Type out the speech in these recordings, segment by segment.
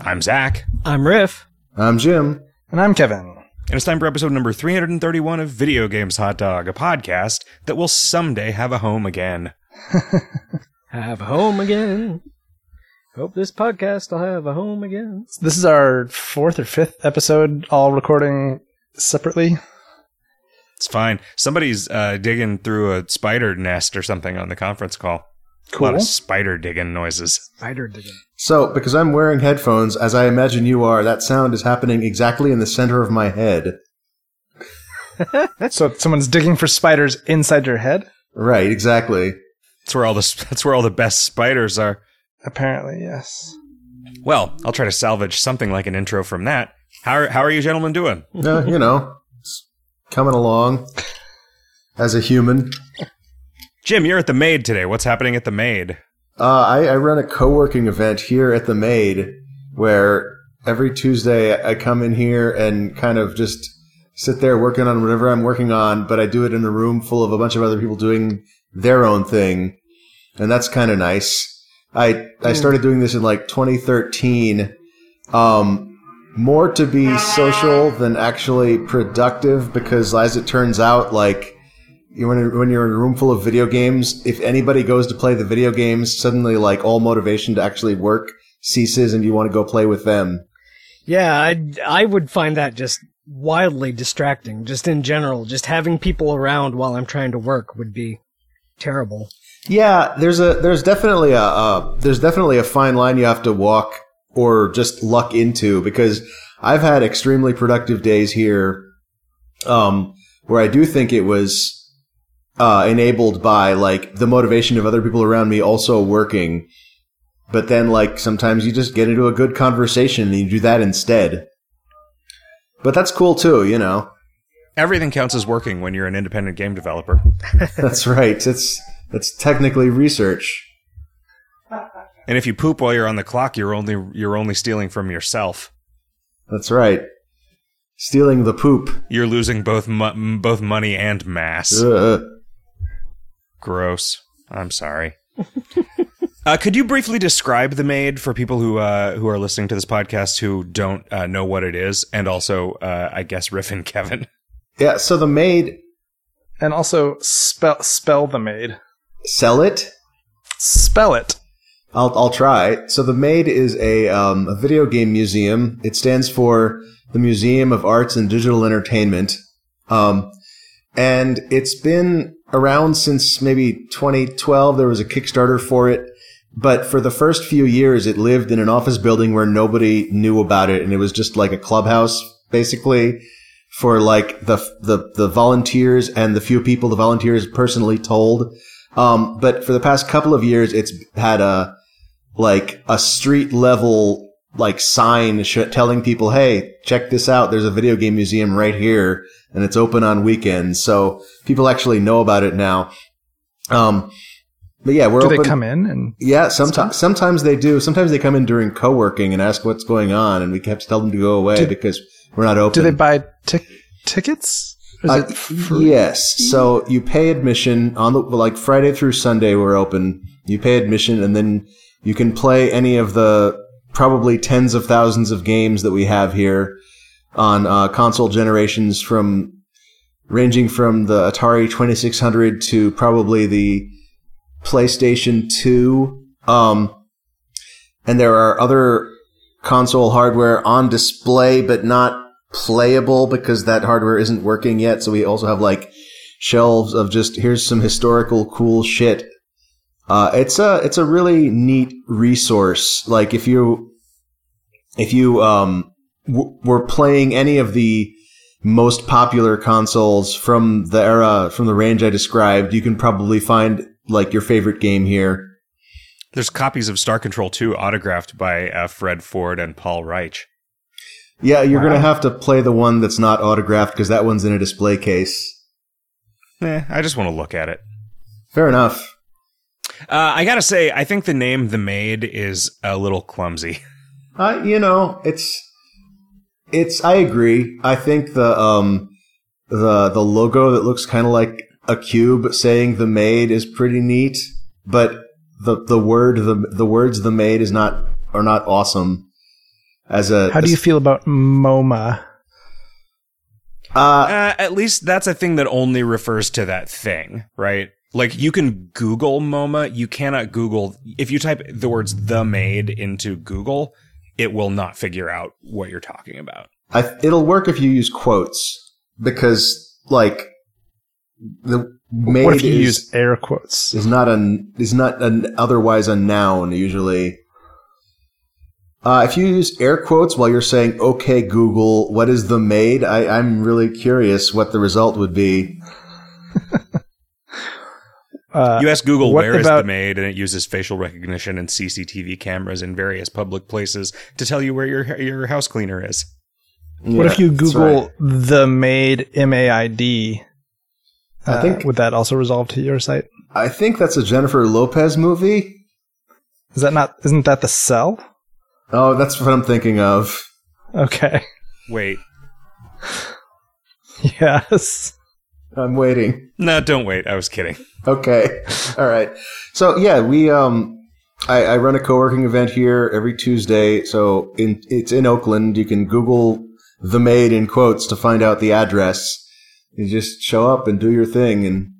I'm Zach, I'm Riff. I'm Jim. And I'm Kevin. and it's time for episode number 331 of Video Games Hot Dog, a podcast that will someday have a home again. Have a home again. Hope this podcast will have a home again. This is our fourth or fifth episode, all recording separately. It's fine. Somebody's uh, digging through a spider nest or something on the conference call. A lot Cool. of spider digging noises. Spider digging. So, because I'm wearing headphones, as I imagine you are, that sound is happening exactly in the center of my head. So someone's digging for spiders inside your head? Right, exactly. That's where all the that's where all the best spiders are. Apparently, yes. Well, I'll try to salvage something like an intro from that. How are, how are you gentlemen doing? Uh, you know, coming along as a human. Jim, you're at the MADE today. What's happening at the MADE? Uh, I, I run a co-working event here at the MADE where every Tuesday I come in here and kind of just sit there working on whatever I'm working on, but I do it in a room full of a bunch of other people doing their own thing. And that's kind of nice. I, I started doing this in like 2013. Um, more to be social than actually productive because as it turns out, like, you when, when you're in a room full of video games, if anybody goes to play the video games, suddenly like all motivation to actually work ceases and you want to go play with them. Yeah, I I would find that just wildly distracting. Just in general, just having people around while I'm trying to work would be terrible. Yeah, there's a there's definitely a uh, there's definitely a fine line you have to walk or just luck into because I've had extremely productive days here, um, where I do think it was uh, enabled by like the motivation of other people around me also working. But then, like sometimes you just get into a good conversation and you do that instead. But that's cool too, you know. Everything counts as working when you're an independent game developer. That's right. It's that's technically research. And if you poop while you're on the clock, you're only you're only stealing from yourself. That's right. Stealing the poop. You're losing both mo- both money and mass. Ugh. Gross. I'm sorry. uh, could you briefly describe the MADE for people who uh, who are listening to this podcast who don't uh, know what it is, and also, uh, I guess, Riff and Kevin? Yeah, so the MADE And also spell spell the MADE. sell it. Spell it. I'll I'll try. So the MADE is a um, a video game museum. It stands for the Museum of Arts and Digital Entertainment. Um, and it's been around since maybe 2012. There was a Kickstarter for it. But for the first few years, it lived in an office building where nobody knew about it. And it was just like a clubhouse, basically, for like the, the, the volunteers and the few people the volunteers personally told. Um, but for the past couple of years, it's had a, like a street level, like sign sh- telling people, Hey, check this out. There's a video game museum right here and it's open on weekends. So people actually know about it now. Um, but yeah, we're Do open. they come in and Yeah, sometimes sometimes they do. Sometimes they come in during co-working and ask what's going on, and we have to tell them to go away Do- because we're not open. do they buy tic- tickets? Is Uh, yes. So you pay admission on the like Friday through Sunday. We're open. You pay admission, and then you can play any of the probably tens of thousands of games that we have here on uh, console generations from ranging from the Atari 2600 to probably the PlayStation 2. Um, and there are other console hardware on display, but not playable because that hardware isn't working yet. So we also have like shelves of just here's some historical cool shit. Uh, it's a it's a really neat resource. Like if you if you um w- were playing any of the most popular consoles from the era from the range I described, you can probably find like your favorite game here. There's copies of Star Control 2 autographed by uh, Fred Ford and Paul Reiche. Yeah, you're Wow. gonna have to play the one that's not autographed because that one's in a display case. Eh, I just want to look at it. Fair enough. Uh, I gotta say, I think the name The MADE is a little clumsy. Uh, you know, it's it's. I agree. I think the um the the logo that looks kind of like a cube saying the MADE is pretty neat, but the the word the the words the MADE is not are not awesome. as a. How do you feel about MoMA? Uh, Uh, at least that's a thing that only refers to that thing, right? Like you can Google MoMA, you cannot Google if you type the words "the MADE" into Google, it will not figure out what you're talking about. I, it'll work if you use quotes because, like, the MADE what if you is, use air quotes? is not an is not an otherwise a noun usually. Uh, if you use air quotes while you're saying "Okay, Google, what is the MADE?" I, I'm really curious what the result would be. Uh, You ask Google what where is about- the maid, and it uses facial recognition and CCTV cameras in various public places to tell you where your your house cleaner is. what if you Google right. the maid M A I D? I Uh, think- would that also resolve to your site? I think that's a Jennifer Lopez movie. Is that not? Isn't that the cell? Oh, that's what I'm thinking of. Okay. Wait, Yes. I'm waiting. no, don't wait. I was kidding. Okay. All right. So yeah, we um, I, I run a co-working event here every Tuesday. So in it's in Oakland. You can Google the MADE in quotes to find out the address. You just show up and do your thing, and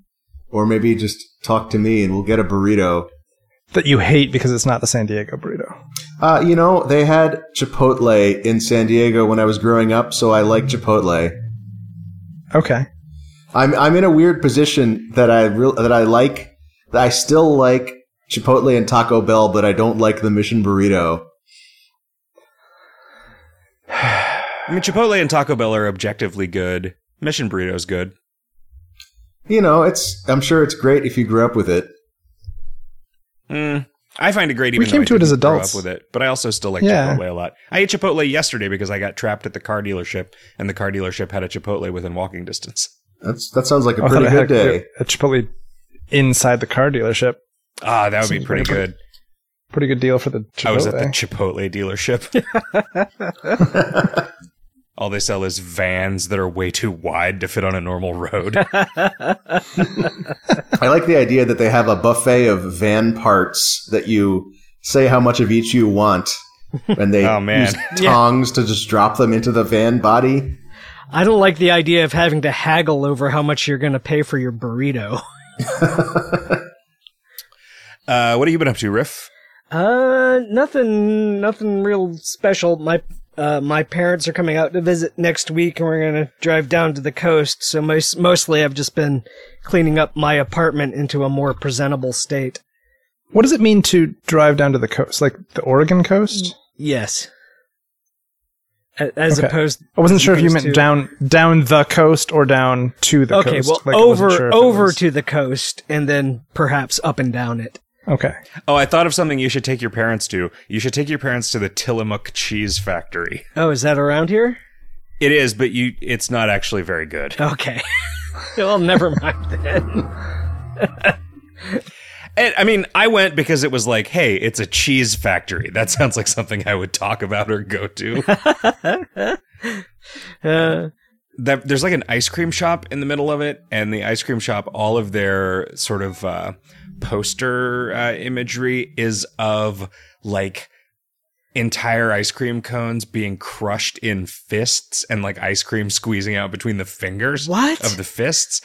or maybe just talk to me, and we'll get a burrito. That you hate because it's not the San Diego burrito. Uh, you know, they had Chipotle in San Diego when I was growing up, so I like Chipotle. Okay. I'm I'm in a weird position that I real that I like that I still like Chipotle and Taco Bell, but I don't like the Mission Burrito. I mean, Chipotle and Taco Bell are objectively good. Mission Burrito's good. You know, it's I'm sure it's great if you grew up with it. Mm, I find it great even We came though I to it as didn't grow adults. Up with it, but I also still like Yeah. Chipotle a lot. I ate Chipotle yesterday because I got trapped at the car dealership, and the car dealership had a Chipotle within walking distance. That's that sounds like a I thought pretty good had day. a Chipotle inside the car dealership. Ah, that would be Seems pretty a good. Pretty good deal for the Chipotle. I was at the Chipotle dealership. All they sell is vans that are way too wide to fit on a normal road. I like the idea that they have a buffet of van parts that you say how much of each you want, and they Oh, man. use tongs to just drop them into the van body. I don't like the idea of having to haggle over how much you're going to pay for your burrito. Uh, what have you been up to, Riff? Uh, nothing, nothing real special. My, uh, my parents are coming out to visit next week, and we're gonna drive down to the coast. So most, mostly, I've just been cleaning up my apartment into a more presentable state. What does it mean to drive down to the coast? Like the Oregon coast? Yes. A- As Okay. opposed, I wasn't sure if you meant to- down down the coast or down to the Okay, coast. well, Like, over sure over was- to the coast, and then perhaps up and down it. Okay. Oh, I thought of something you should take your parents to. You should take your parents to the Tillamook Cheese Factory. Oh, is that around here? It is, but you it's not actually very good. Okay. well, never mind then. And, I mean, I went because it was like, hey, it's a cheese factory. That sounds like something I would talk about or go to. Uh, that there's like an ice cream shop in the middle of it, and the ice cream shop, all of their sort of uh, poster uh, imagery is of like entire ice cream cones being crushed in fists and like ice cream squeezing out between the fingers What? of the fists.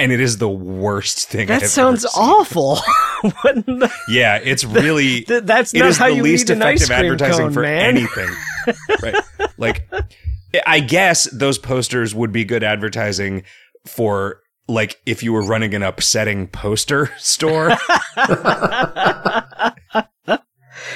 And it is the worst thing. That sounds awful. the- Yeah, it's really Th- that's it not is how the you least eat an ice effective cream advertising cone, for man. anything. right. Like I guess those posters would be good advertising for like if you were running an upsetting poster store.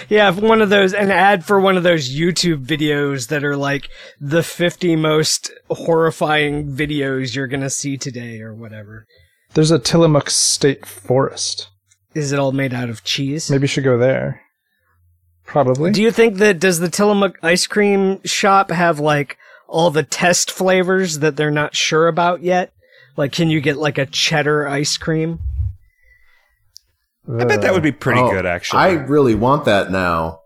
Yeah, if one of those, an ad for one of those YouTube videos that are like the 50 most horrifying videos you're gonna see today or whatever. There's a Tillamook State Forest. Is it all made out of cheese? Maybe you should go there. Probably. Do you think that, does the Tillamook ice cream shop have like all the test flavors that they're not sure about yet? Like, can you get like a cheddar ice cream? I bet that would be pretty Oh, good actually. I really want that now.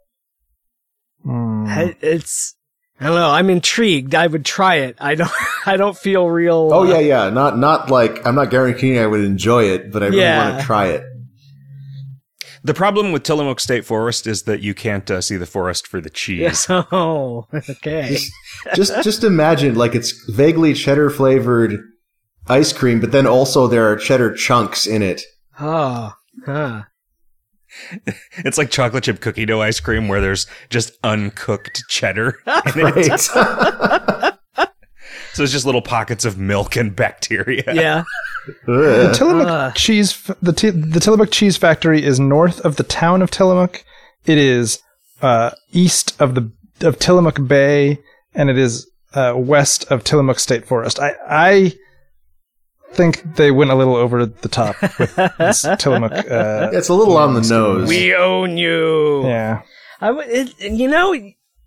I- It's, I don't know. I'm intrigued. I would try it. I don't, I don't feel real. Oh uh, yeah, yeah. Not not like I'm not guaranteeing I would enjoy it, but I really Yeah. want to try it. The problem with Tillamook State Forest is that you can't uh, see the forest for the cheese. Oh, okay. just just imagine like it's vaguely cheddar flavored ice cream, but then also there are cheddar chunks in it. Oh, huh. It's like chocolate chip cookie dough ice cream where there's just uncooked cheddar. in it. Right. So it's just little pockets of milk and bacteria. Yeah. The Tillamook Ah. cheese, the Ti- the Tillamook cheese factory is north of the town of Tillamook. It is uh, east of the of Tillamook Bay, and it is uh, west of Tillamook State Forest. I I think they went a little over the top with this Tillamook. Uh, it's a little on the nose. We own you. yeah, I w- it, you know,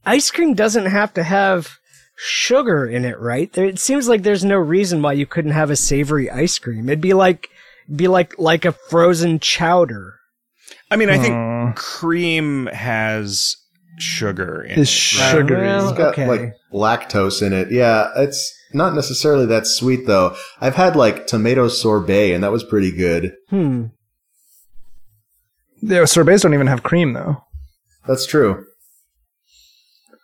ice cream doesn't have to have sugar in it, right? There, it seems like there's no reason why you couldn't have a savory ice cream. It'd be like, be like, like a frozen chowder. I mean, I think Mm. cream has sugar in is it. right? sugary. well- It's got Okay. like lactose in it. Yeah, it's not necessarily that sweet though. I've had like tomato sorbet, and that was pretty good. Hmm. Yeah, sorbets don't even have cream though. That's true.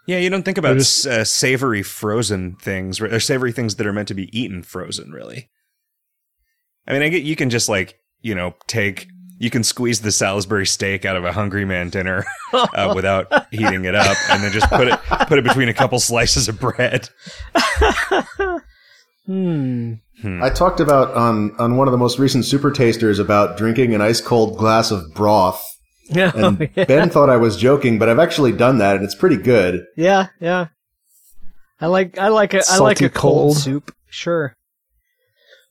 Yeah, you don't think about just- uh, savory frozen things, or savory things that are meant to be eaten frozen, really. I mean, I get you can just like you know take you can squeeze the Salisbury steak out of a Hungry Man dinner uh, without heating it up, and then just put it put it between a couple slices of bread. Hmm. I talked about on on one of the most recent Super Tasters about drinking an ice cold glass of broth, Yeah. and yeah. Ben thought I was joking, but I've actually done that, and it's pretty good. yeah. Yeah. I like, I like a, I like Salty a cold, cold. soup. Sure.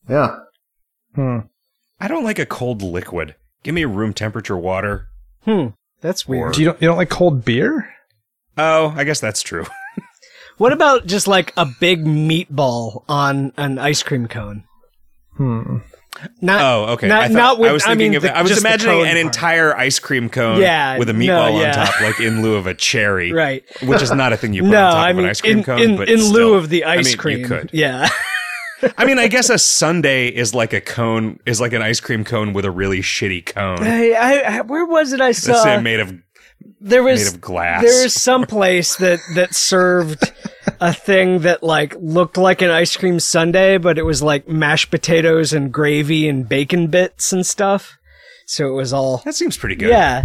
Yeah, Hmm. I don't like a cold liquid. Give me room temperature water. Hmm. That's weird. Do you don't you don't like cold beer? Oh, I guess that's true. What about just like a big meatball on an ice cream cone? Hmm. Not, Oh, okay. Not, I, thought, not with, I was I thinking mean, of the- I was just imagining an part. entire ice cream cone Yeah, with a no, meatball yeah. on top, like in lieu of a cherry. Right. which is not a thing you put No, on top I of an ice cream in, cone. in, but in lieu of the I ice mean, cream. you could. Yeah. I mean, I guess a sundae is like a cone, is like an ice cream cone with a really shitty cone. I, I, where was it I saw? made of There made was of glass. there was some place that that served a thing that like looked like an ice cream sundae, but it was like mashed potatoes and gravy and bacon bits and stuff. So it was all that seems pretty good. yeah.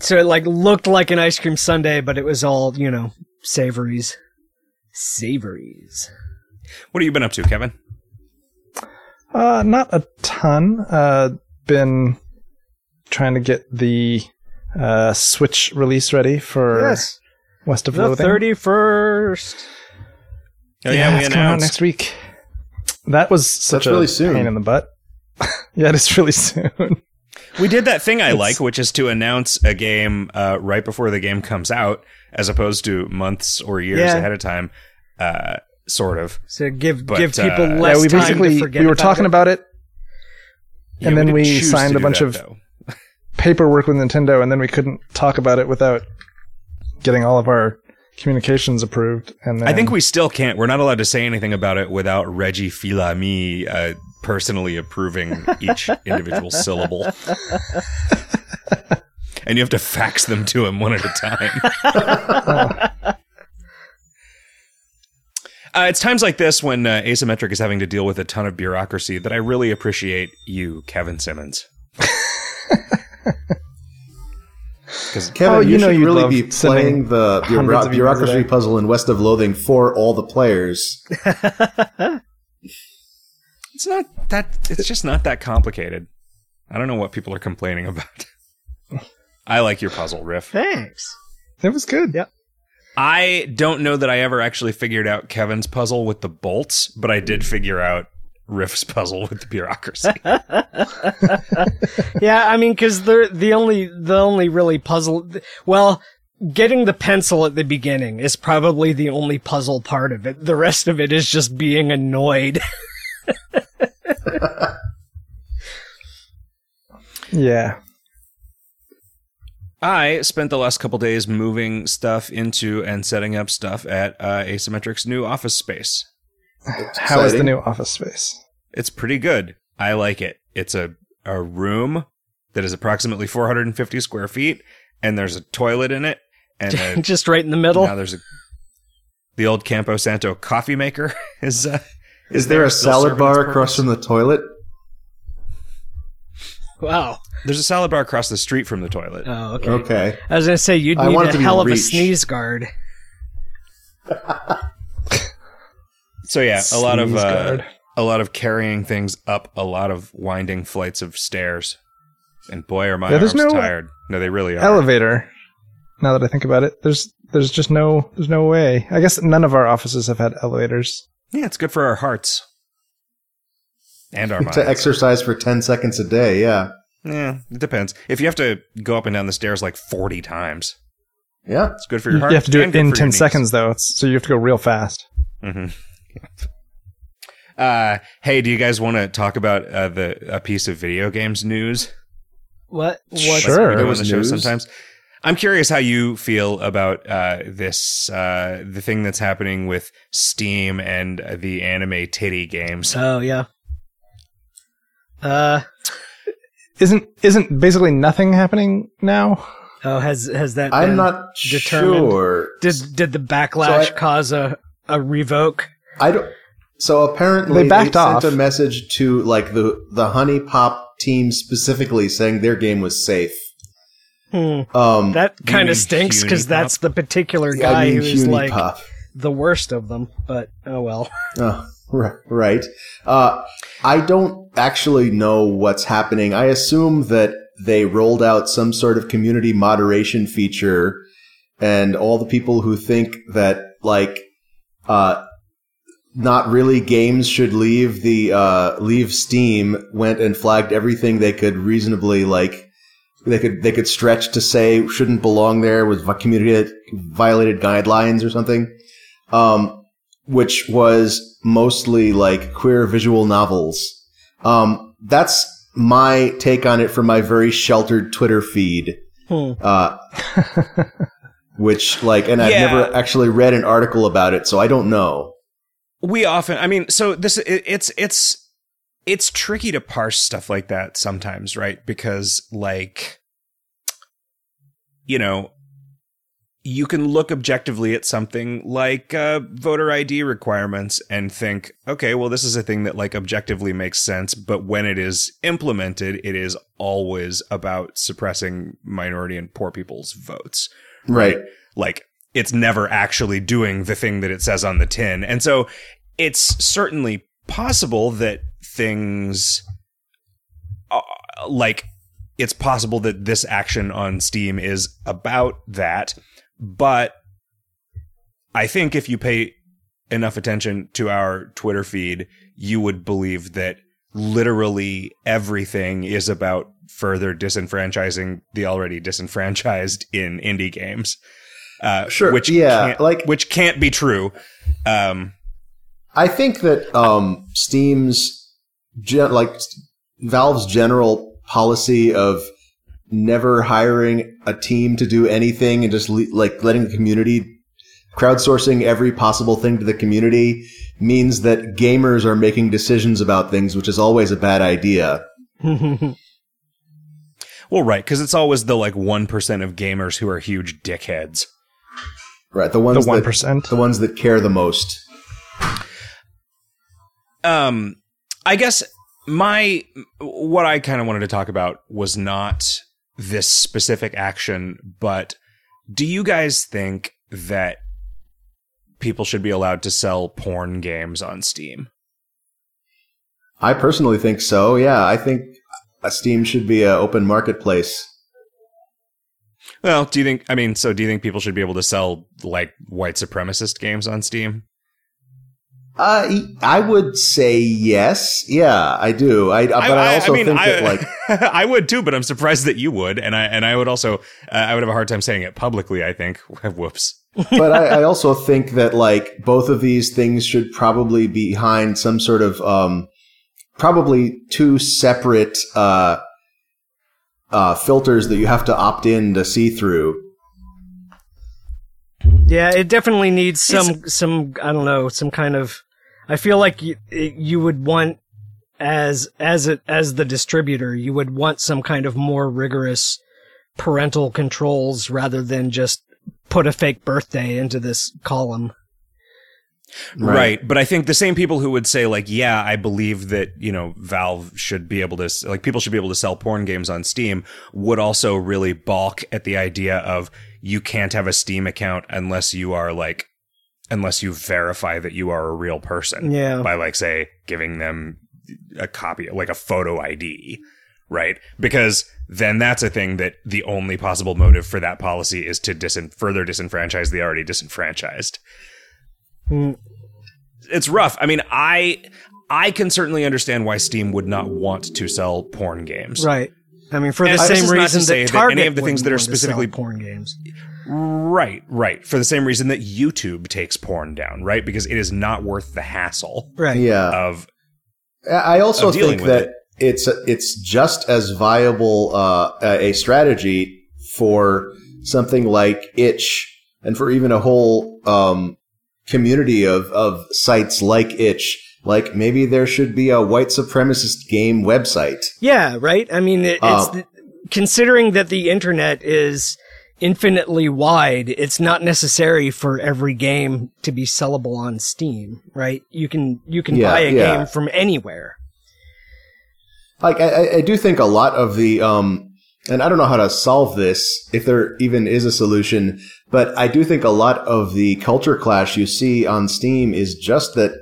So it like looked like an ice cream sundae, but it was all you know savories, savories. What have you been up to, Kevin? Uh, not a ton. Uh, been trying to get the uh, Switch release ready for Yes, West of the Loathing. thirty first. Oh yeah, we it's coming out next week. That was such That's a really soon. pain in the butt. yeah, it is really soon. We did that thing I It's- like, which is to announce a game uh, right before the game comes out, as opposed to months or years Yeah. ahead of time. Uh, sort of. So give But, give people uh, less yeah, we time basically to forget we were about talking it. about it, Yeah, and then didn't we signed a bunch that, of paperwork with Nintendo, and then we couldn't talk about it without getting all of our communications approved. And then I think we still can't. We're not allowed to say anything about it without Reggie Fils-Aimé uh, personally approving each individual syllable. and you have to fax them to him one at a time. Uh, it's times like this when uh, Asymmetric is having to deal with a ton of bureaucracy that I really appreciate you, Kevin Simmons. Because Kevin, Oh, you, you know should you'd really love be playing the hundreds bureau- of emails a bureaucracy puzzle in West of Loathing for all the players. it's not that. It's just not that complicated. I don't know what people are complaining about. I like your puzzle, Riff. Thanks. That was good. Yep. I don't know that I ever actually figured out Kevin's puzzle with the bolts, but I did figure out Riff's puzzle with the bureaucracy. Yeah, I mean, because they're the only the only really puzzle. Well, getting the pencil at the beginning is probably the only puzzle part of it. The rest of it is just being annoyed. Yeah. I spent the last couple days moving stuff into and setting up stuff at uh, Asymmetric's new office space. How is the new office space? It's pretty good. I like it. It's a, a room that is approximately 450 square feet, and there's a toilet in it, and a, Just right in the middle. now there's a the old Campo Santo coffee maker is. Uh, Is there a salad bar across from the toilet? Wow. There's a salad bar across the street from the toilet. Oh, okay. Okay. I was gonna say you'd I need want it a to be hell of a reach. sneeze guard. So yeah, a lot of Sneeze uh, guard. a lot of carrying things up a lot of winding flights of stairs. And boy, are my Yeah, there's arms no tired. No, they really are. Elevator. Now that I think about it, there's there's just no there's no way. I guess none of our offices have had elevators. yeah, it's good for our hearts and our minds. To exercise for 10 seconds a day, yeah. yeah, it depends. If you have to go up and down the stairs like 40 times, Yeah. it's good for your heart. You have to do it in ten seconds though, it's, so you have to go real fast. hmm Uh, hey, do you guys want to talk about uh, the a piece of video games news? What? What? Sure. we do on the show news. sometimes. I'm curious how you feel about uh, this uh, the thing that's happening with Steam and uh, the anime titty games. Oh yeah. Uh Isn't isn't basically nothing happening now? oh has has that I'm been not determined? sure. did did the backlash So I- cause a a revoke? I don't. So apparently They backed sent off. a message to like the the HuniePop team specifically saying their game was safe. Hmm. Um, That kind of stinks because that's the particular yeah, I guy mean, who is like the worst of them. But oh well. Oh, ri- right. Uh, I don't actually know what's happening. I assume that they rolled out some sort of community moderation feature, and all the people who think that like uh, not really games should leave the uh, leave Steam went and flagged everything they could reasonably like. They could they could stretch to say shouldn't belong there with community violated guidelines or something. Um, which was mostly like queer visual novels. Um, that's my take on it from my very sheltered Twitter feed. Hmm. Uh, which like, and I've Yeah. never actually read an article about it, so I don't know. we often i mean so this it, it's it's it's tricky to parse stuff like that sometimes right because like you know you can look objectively at something like uh, voter id requirements and think okay well this is a thing that like objectively makes sense but when it is implemented it is always about suppressing minority and poor people's votes Right. like it's never actually doing the thing that it says on the tin. And so it's certainly possible that things uh, like it's possible that this action on Steam is about that, but I think if you pay enough attention to our Twitter feed, you would believe that literally everything is about further disenfranchising the already disenfranchised in indie games. Uh, Sure, Which yeah, can't, like- which can't be true. Um, I think that um, Steam's gen- like Valve's general policy of never hiring a team to do anything and just le- like letting the community crowdsourcing every possible thing to the community means that gamers are making decisions about things, which is always a bad idea. well, right, because it's always the like one percent of gamers who are huge dickheads. Right, the ones The one the ones that care the most. um i guess my what i kind of wanted to talk about was not this specific action but do you guys think that people should be allowed to sell porn games on steam I personally think so. Yeah, I think a Steam should be an open marketplace. well do you think i mean so do you think people should be able to sell like white supremacist games on steam Uh, I would say yes. Yeah, I do. I, but I, also think that like I would too, but I'm surprised that you would, and I and I would also uh, I would have a hard time saying it publicly. I think. Whoops. but I, I also think that like both of these things should probably be behind some sort of um, probably two separate uh, uh, filters that you have to opt in to see through. Yeah, it definitely needs some some I don't know some kind of. I feel like you, you would want as as it as the distributor, you would want some kind of more rigorous parental controls rather than just put a fake birthday into this column. Right. But I think the same people who would say, like, yeah, I believe that, you know, Valve should be able to, like, people should be able to sell porn games on Steam would also really balk at the idea of you can't have a Steam account unless you are, like, unless you verify that you are a real person. Yeah. By, like, say, giving them a copy, like a photo ID. Right. Because then that's a thing that the only possible motive for that policy is to disin- further disenfranchise the already disenfranchised hmm. it's rough. I mean, I I can certainly understand why Steam would not want to sell porn games. Right. I mean, for the And same reason say that that any of the things that are want to sell specifically- porn games. Right, right. For the same reason that YouTube takes porn down, right? Because it is not worth the hassle Right. Yeah. of I also of think with that it. it's it's just as viable uh, a strategy for something like Itch and for even a whole um, community of, of sites like Itch. Like maybe there should be a white supremacist game website. Yeah, right. I mean, it, it's the, considering that the internet is infinitely wide. It's not necessary for every game to be sellable on Steam, right? You can you can Yeah, buy a yeah. game from anywhere. like I, I- I do think a lot of the um and I don't know how to solve this if there even is a solution, but I do think a lot of the culture clash you see on Steam is just that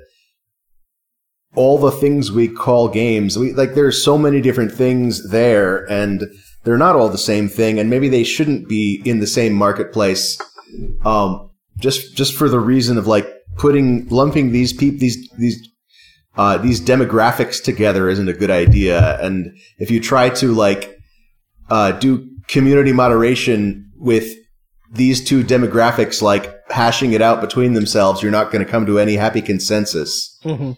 all the things we call games, we like there's so many different things there and they're not all the same thing and maybe they shouldn't be in the same marketplace um just just for the reason of like putting lumping these people these these uh, these demographics together isn't a good idea. And if you try to like uh, do community moderation with these two demographics, like hashing it out between themselves, you're not going to come to any happy consensus. hmm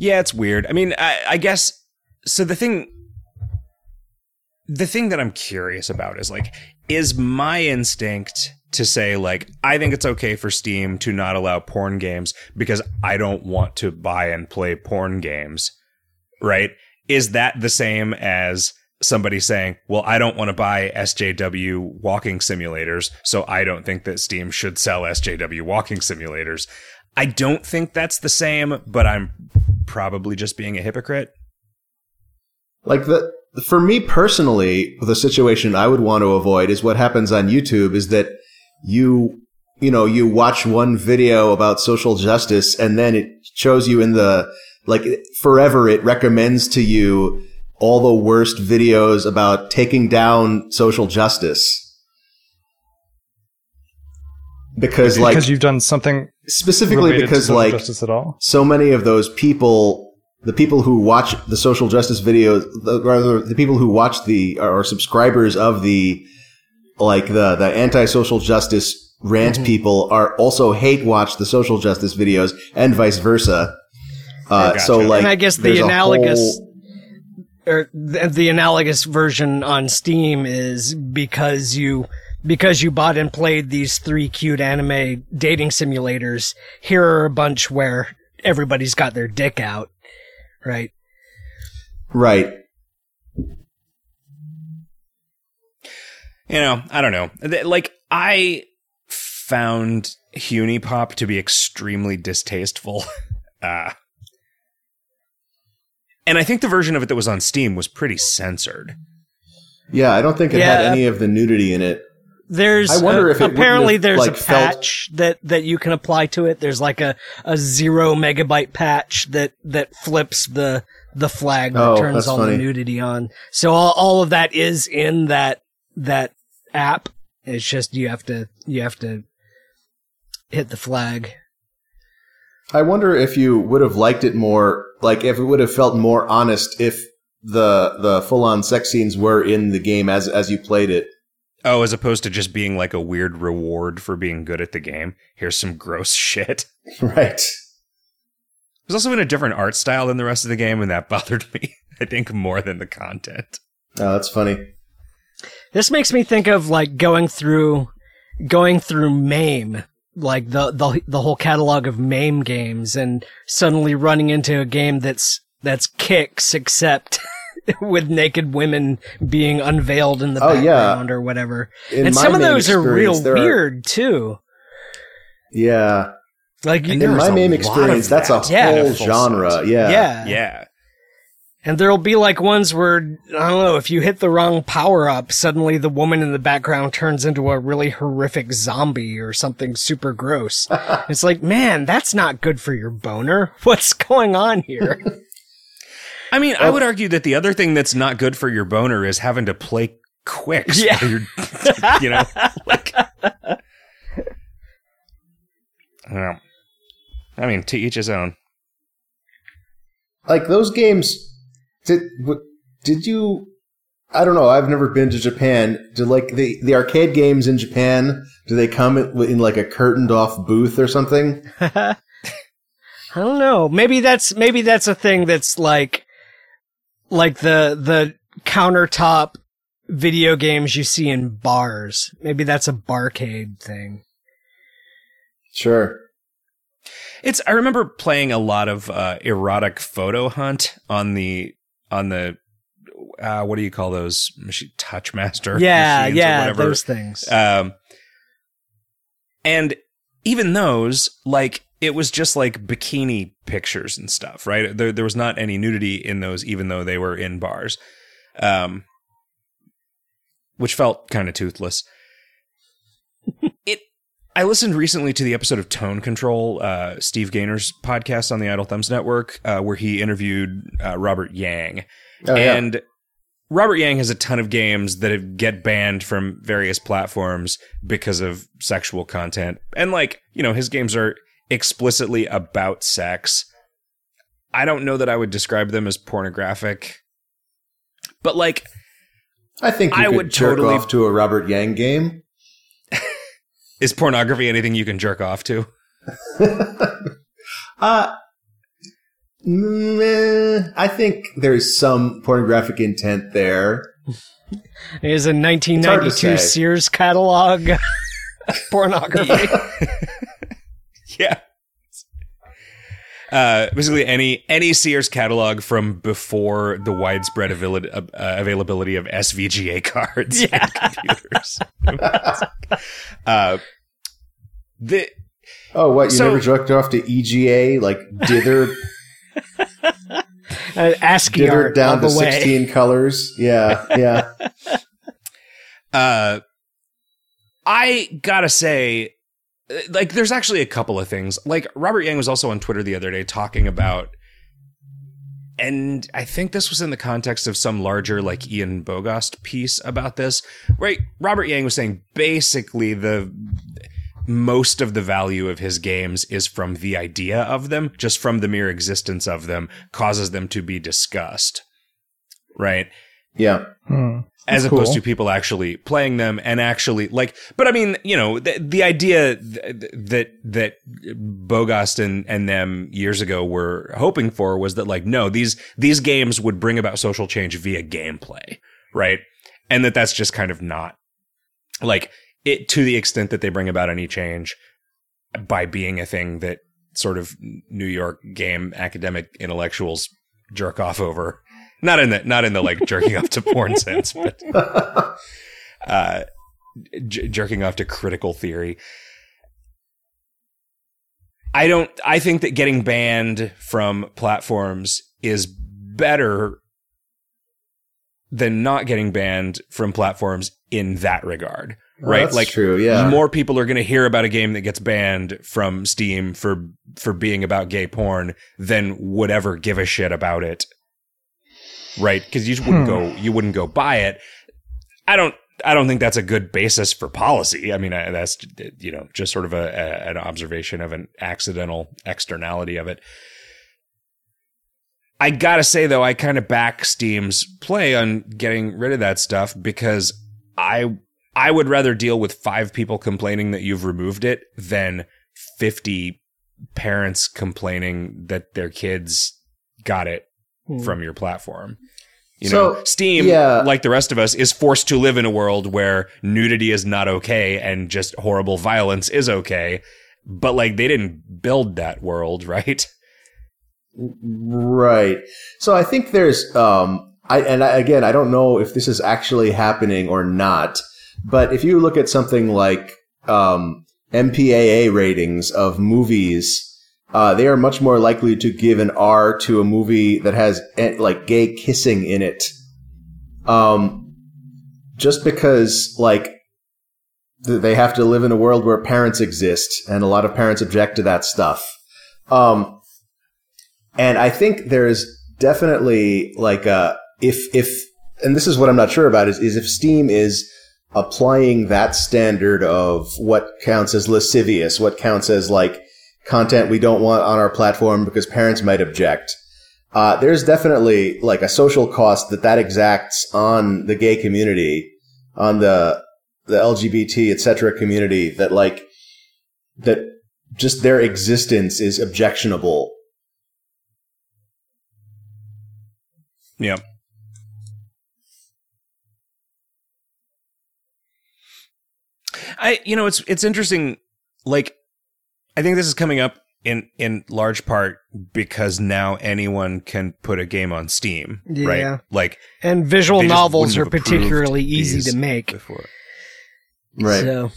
Yeah, it's weird. I mean, I, I guess so. The thing, the thing that I'm curious about is like, is my instinct to say like, I think it's okay for Steam to not allow porn games because I don't want to buy and play porn games, right? Is that the same as somebody saying, well, I don't want to buy SJW walking simulators, so I don't think that Steam should sell SJW walking simulators. I don't think that's the same, but I'm probably just being a hypocrite. Like the for me personally, the situation I would want to avoid is what happens on YouTube is that you you know you watch one video about social justice and then it shows you in the like forever it recommends to you all the worst videos about taking down social justice because like because you've done something specifically related to because like justice at all. so many of those people, the people who watch the social justice videos, the, rather the people who watch the are subscribers of the like the the anti-social justice rant Mm-hmm. people are also hate watch the social justice videos and vice versa. Uh, gotcha. So like, and I guess the analogous whole- or the, the analogous version on Steam is because you because you bought and played these three cute anime dating simulators. Here are a bunch where everybody's got their dick out, right? right. You know, I don't know. Like, I found HuniePop to be extremely distasteful. uh, and I think the version of it that was on Steam was pretty censored. Yeah, I don't think it Yeah. had any of the nudity in it. There's I wonder uh, if apparently have, there's like, a felt- patch that that you can apply to it. There's like a a zero megabyte patch that that flips the the flag that Oh, turns all funny. the nudity on. So all, all of that is in that that app. It's just you have to you have to hit the flag. I wonder if you would have liked it more, like if it would have felt more honest if the the full on sex scenes were in the game as as you played it. Oh, as opposed to just being like a weird reward for being good at the game. Here's some gross shit. Right. It was also in a different art style than the rest of the game, and that bothered me, I think, more than the content. Oh, that's funny. This makes me think of like going through going through MAME like the the the whole catalog of MAME games and suddenly running into a game that's that's Qix except with naked women being unveiled in the Oh, yeah. background or whatever. In and some of those are real experience, are- weird too. Yeah. Like And In my a main lot of experience, that's a. Yeah. whole Full genre. set. Yeah. yeah. Yeah. And there'll be like ones where, I don't know, if you hit the wrong power up, suddenly the woman in the background turns into a really horrific zombie or something super gross. it's like, man, that's not good for your boner. What's going on here? I mean, I would argue that the other thing that's not good for your boner is having to play Qix. Yeah. you're, you know, like. I don't know. I mean, to each his own. Like those games. Did what, did you? I don't know. I've never been to Japan. Do like the the arcade games in Japan? Do they come in, in like a curtained off booth or something? I don't know. Maybe that's, maybe that's a thing that's like, like the, the countertop video games you see in bars. Maybe that's a barcade thing. Sure. It's. I remember playing a lot of uh, erotic photo hunt on the on the. Uh, what do you call those? Machine, Touchmaster. Yeah, machines or yeah, whatever. those things. Um, and even those, like, it was just like bikini pictures and stuff, right? There, there was not any nudity in those, even though they were in bars, um, which felt kind of toothless. it. I listened recently to the episode of Tone Control, uh, Steve Gaynor's podcast on the Idle Thumbs Network, uh, where he interviewed uh, Robert Yang. Oh, yeah. and Robert Yang has a ton of games that have- get banned from various platforms because of sexual content. And like, you know, his games are explicitly about sex. I don't know that I would describe them as pornographic. But like I think you I could would jerk totally- off to a Robert Yang game. is pornography anything you can jerk off to? Uh meh, I think there's some pornographic intent there. there. Is a 1992. Sears catalog pornography. Yeah. Uh, basically, any any Sears catalog from before the widespread avail- uh, availability of SVGA cards Yeah. and computers. uh, the Oh, what? You So- never jerked off to EGA? Like dither, Uh, ASCII dither art down to way. 16 colors? Yeah, yeah. uh, I gotta say, like, there's actually a couple of things. Like, Robert Yang was also on Twitter the other day talking about, and I think this was in the context of some larger, like, Ian Bogost piece about this, right? Robert Yang was saying basically the most of the value of his games is from the idea of them, just from the mere existence of them causes them to be discussed. Right? Yeah. Hmm. As That's opposed to people actually playing them and actually like but i mean you know the, the idea th- that that bogost and and them years ago were hoping for was that like no these these games would bring about social change via gameplay right? And that that's just kind of not like it to the extent that they bring about any change by being a thing that sort of new york game academic intellectuals jerk off over not in the not in the like jerking off to porn sense, but uh, j- jerking off to critical theory. I don't. I think that getting banned from platforms is better than not getting banned from platforms in that regard. Well, right? that's like true. Yeah. more people are going to hear about a game that gets banned from Steam for for being about gay porn than would ever give a shit about it. Right? Because you just wouldn't Hmm. go you wouldn't go buy it. I don't I don't think that's a good basis for policy. I mean, I, that's you know just sort of a, a an observation of an accidental externality of it. I gotta say though, I kind of back Steam's play on getting rid of that stuff because I I would rather deal with five people complaining that you've removed it than 50 parents complaining that their kids got it Hmm. from your platform. You So, know, Steam, yeah. like the rest of us, is forced to live in a world where nudity is not okay and just horrible violence is okay. But like they didn't build that world, right? Right. So I think there's um I and I, again I don't know if this is actually happening or not, but if you look at something like um MPAA ratings of movies, uh, they are much more likely to give an R to a movie that has eh, like gay kissing in it. Um, just because like they have to live in a world where parents exist, and a lot of parents object to that stuff. Um, and I think there's definitely like a if if and this is what I'm not sure about is is if Steam is applying that standard of what counts as lascivious, what counts as like content we don't want on our platform because parents might object. Uh, there's definitely like a social cost that that exacts on the gay community, on the the LGBT etc. community that like that just their existence is objectionable Yeah. I you know it's it's interesting like I think this is coming up in in large part because now anyone can put a game on Steam, Yeah. right? Like And visual novels are particularly easy to make. before. right So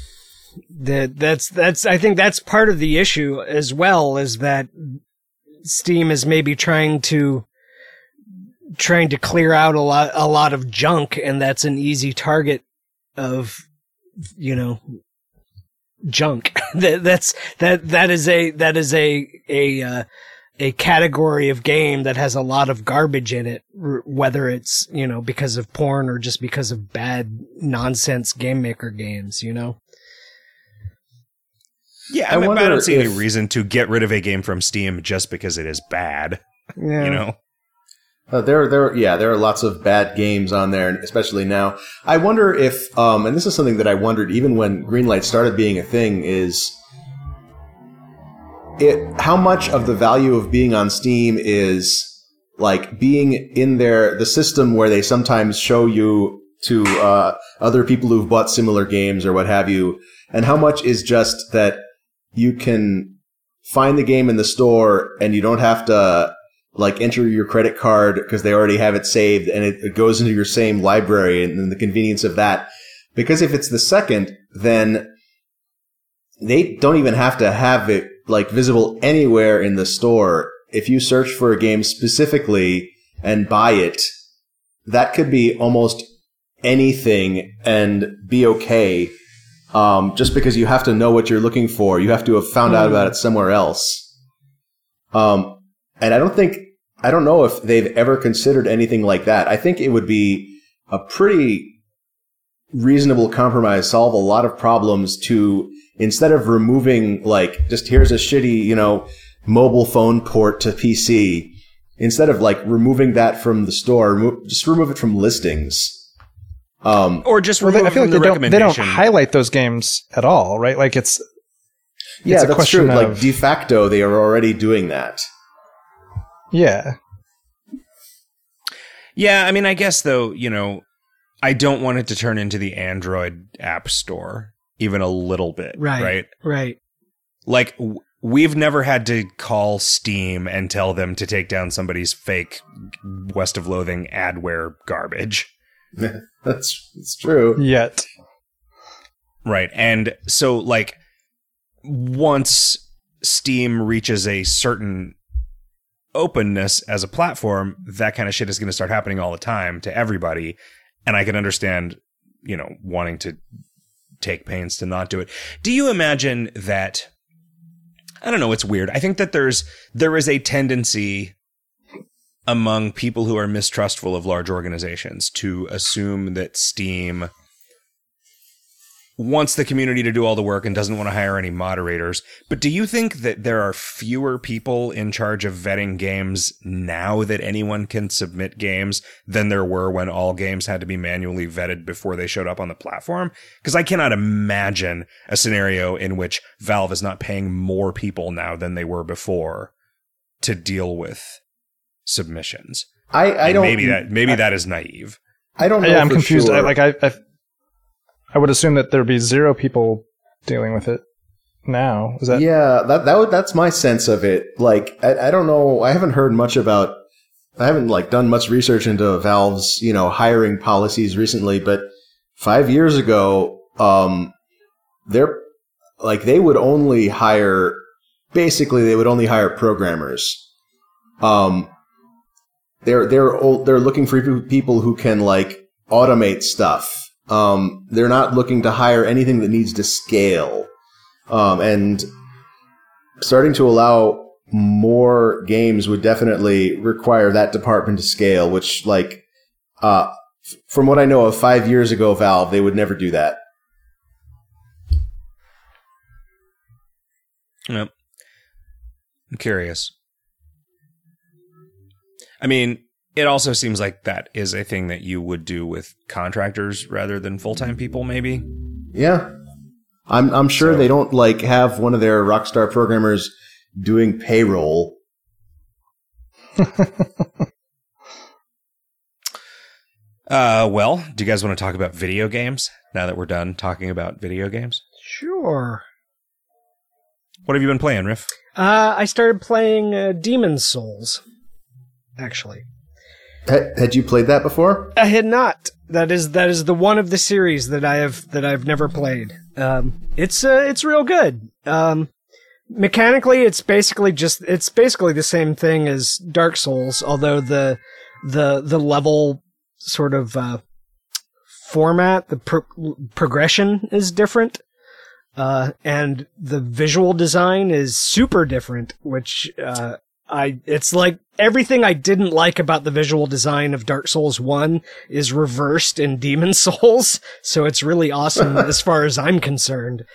that that's that's I think that's part of the issue as well is that Steam is maybe trying to trying to clear out a lot a lot of junk and that's an easy target of you know junk. That that's that that is a that is a a uh, a category of game that has a lot of garbage in it r- whether it's you know because of porn or just because of bad nonsense game maker games you know? Yeah, I, I mean, I don't see any reason to get rid of a game from Steam just because it is bad. yeah. You know, Uh, there, there, yeah, there are lots of bad games on there, especially now. I wonder if, um, and this is something that I wondered even when Greenlight started being a thing, is it how much of the value of being on Steam is like being in there, the system where they sometimes show you to uh, other people who've bought similar games or what have you, and how much is just that you can find the game in the store and you don't have to like enter your credit card because they already have it saved and it, it goes into your same library and, then the convenience of that. Because if it's the second, then they don't even have to have it like visible anywhere in the store. If you search for a game specifically and buy it, that could be almost anything and be okay. Um, just because you have to know what you're looking for, you have to have found out about it somewhere else. Um, and I don't think, I don't know if they've ever considered anything like that. I think it would be a pretty reasonable compromise, solve a lot of problems to, instead of removing like, just here's a shitty, you know, mobile phone port to PC, instead of like removing that from the store, remo- just remove it from listings. Um, or just Well, they, I feel like the they don't, they don't highlight those games at all, right? Like it's yeah, a that's question true. Like de facto, they are already doing that. Yeah, Yeah, I mean, I guess though, you know, I don't want it to turn into the Android App Store even a little bit, Right. Right? right Like w- we've never had to call Steam and tell them to take down somebody's fake West of Loathing adware garbage. that's that's true. yet. Right. And so like once Steam reaches a certain openness as a platform, that kind of shit is going to start happening all the time to everybody. And I can understand, you know, wanting to take pains to not do it. Do you imagine that I don't know, it's weird. I think that there's there is a tendency among people who are mistrustful of large organizations to assume that Steam wants the community to do all the work and doesn't want to hire any moderators. But do you think that there are fewer people in charge of vetting games now that anyone can submit games than there were when all games had to be manually vetted before they showed up on the platform? Because I cannot imagine a scenario in which Valve is not paying more people now than they were before to deal with submissions. I, I don't. maybe that maybe that is naive. I don't know. yeah, I'm confused. sure. I, like I, I, I would assume that there'd be zero people dealing with it now. Is that? yeah, that that would, that's my sense of it. Like, I, I don't know. I haven't heard much about. I haven't like done much research into Valve's you know hiring policies recently, but five years ago, um, they're like they would only hire. Basically, they would only hire programmers. Um, they're they're they're looking for people who can like automate stuff. Um, they're not looking to hire anything that needs to scale. Um, and starting to allow more games would definitely require that department to scale, which like, uh, from what I know of five years ago, Valve, they would never do that. Yep. I'm curious. I mean, it also seems like that is a thing that you would do with contractors rather than full time people, maybe. Yeah. I'm, I'm sure So- they don't like have one of their Rockstar programmers doing payroll. Uh, well, do you guys want to talk about video games now that we're done talking about video games? Sure. What have you been playing, Riff? Uh, I started playing uh, Demon's Souls. Actually, Had, you played that before? I had not. That is that is the one of the series that I have that I've never played. Um, it's uh, it's real good. Um, mechanically, it's basically just it's basically the same thing as Dark Souls, although the the the level sort of uh, format, the pro- progression is different. Uh, and the visual design is super different, which, uh, I, it's like everything I didn't like about the visual design of Dark Souls 1 is reversed in Demon Souls. So it's really awesome as far as I'm concerned.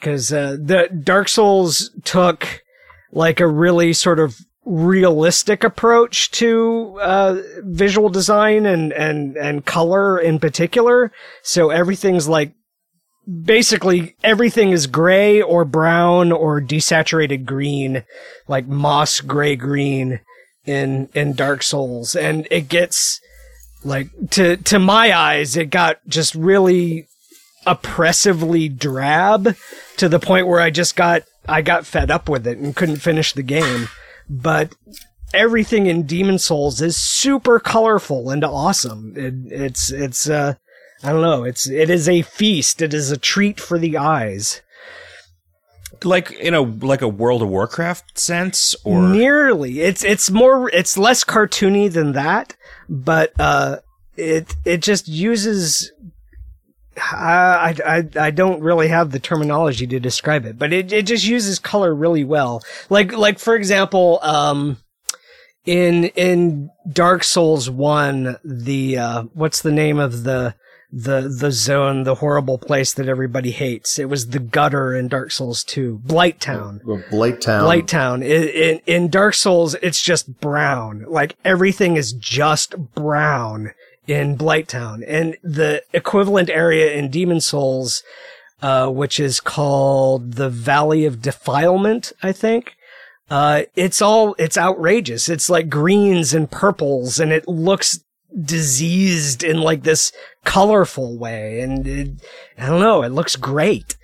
Cause, uh, the Dark Souls took like a really sort of realistic approach to, uh, visual design and, and, and color in particular. So everything's like basically everything is gray or brown or desaturated green, like moss gray green in in Dark Souls, and it gets like to to my eyes, it got just really oppressively drab to the point where I just got I got fed up with it and couldn't finish the game. But everything in Demon Souls is super colorful and awesome. It, it's it's uh I don't know. It's it is a feast. It is a treat for the eyes. Like in a like a World of Warcraft sense, or Nearly. It's it's more. It's less cartoony than that, but uh, it it just uses. I, I I don't really have the terminology to describe it, but it, it just uses color really well. Like like for example, um, in in Dark Souls one, the uh, what's the name of the the the zone, the horrible place that everybody hates? It was the gutter in Dark Souls two, Blight Town. Blight Town. Blight Town. In, in, in Dark Souls, it's just brown. Like everything is just brown in Blight Town. And the equivalent area in Demon Souls, uh, which is called the Valley of Defilement, I think. Uh, it's all, it's outrageous. It's like greens and purples and it looks diseased in like this colorful way. And it, I don't know, it looks great.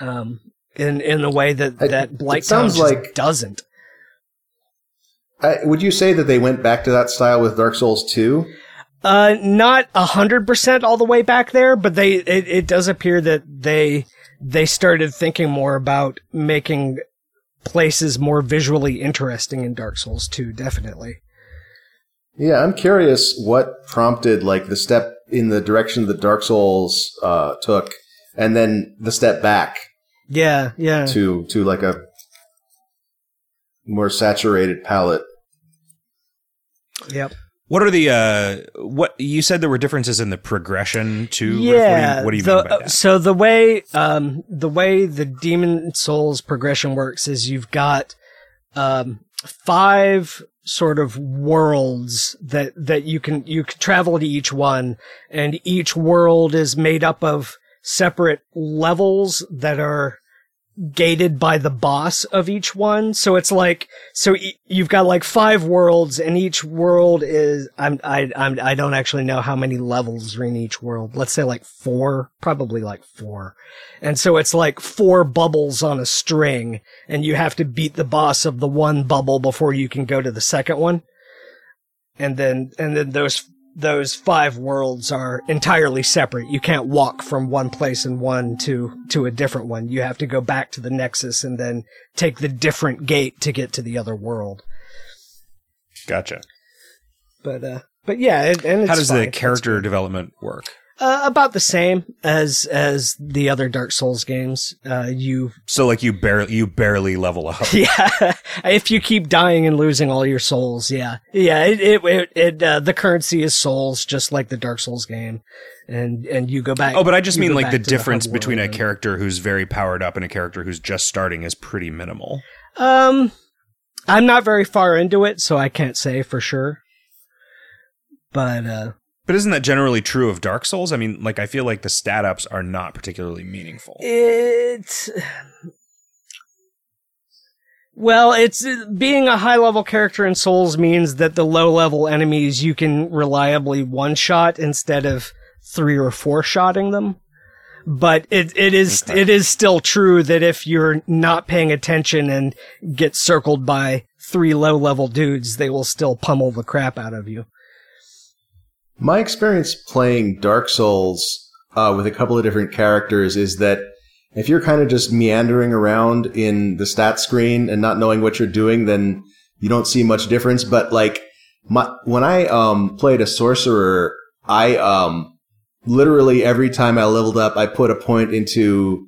Um, in, in the way that, It- that Blight sounds like- doesn't. I, would you say that they went back to that style with Dark Souls 2? Uh, not a hundred percent all the way back there, but they, it, it does appear that they, they started thinking more about making places more visually interesting in Dark Souls 2, definitely. Yeah, I'm curious what prompted like the step in the direction that Dark Souls uh, took, and then the step back Yeah, yeah. to to like a more saturated palette. Yep. what are the uh, what you said there were differences in the progression too? Riff? Yeah. what do you, what do you the, mean by that? So the way, um, the way the Demon Souls progression works is you've got, um, five sort of worlds that, that you can, you can travel to each one and each world is made up of separate levels that are, gated by the boss of each one. So it's like, so you've got like five worlds and each world is, I'm, I, I'm, I don't actually know how many levels are in each world. Let's say like four, probably like four. And so it's like four bubbles on a string and you have to beat the boss of the one bubble before you can go to the second one. And then, and then those those five worlds are entirely separate. You can't walk from one place in one to to a different one. You have to go back to the Nexus and then take the different gate to get to the other world. Gotcha. But uh, but yeah, it, and it's How does fine. the It's character development work? Uh, about the same as as the other Dark Souls games. Uh, you So like you barely you barely level up. yeah, if you keep dying and losing all your souls, yeah, yeah, it it, it, it uh, the currency is souls, just like the Dark Souls game, and and you go back. Oh, but I just mean like the difference hub between a character who's very powered up and a character who's just starting is pretty minimal. Um, I'm not very far into it, so I can't say for sure. But uh, But isn't that generally true of Dark Souls? I mean, like I feel like the stat ups are not particularly meaningful. It's well, it's being a high level character in Souls means that the low level enemies you can reliably one shot instead of three or four shotting them. But it it is Okay. it is still true that if you're not paying attention and get circled by three low level dudes, they will still pummel the crap out of you. My experience playing Dark Souls uh, with a couple of different characters is that if you're kind of just meandering around in the stat screen and not knowing what you're doing, then you don't see much difference. But like my, when I um, played a sorcerer, I um, literally every time I leveled up, I put a point into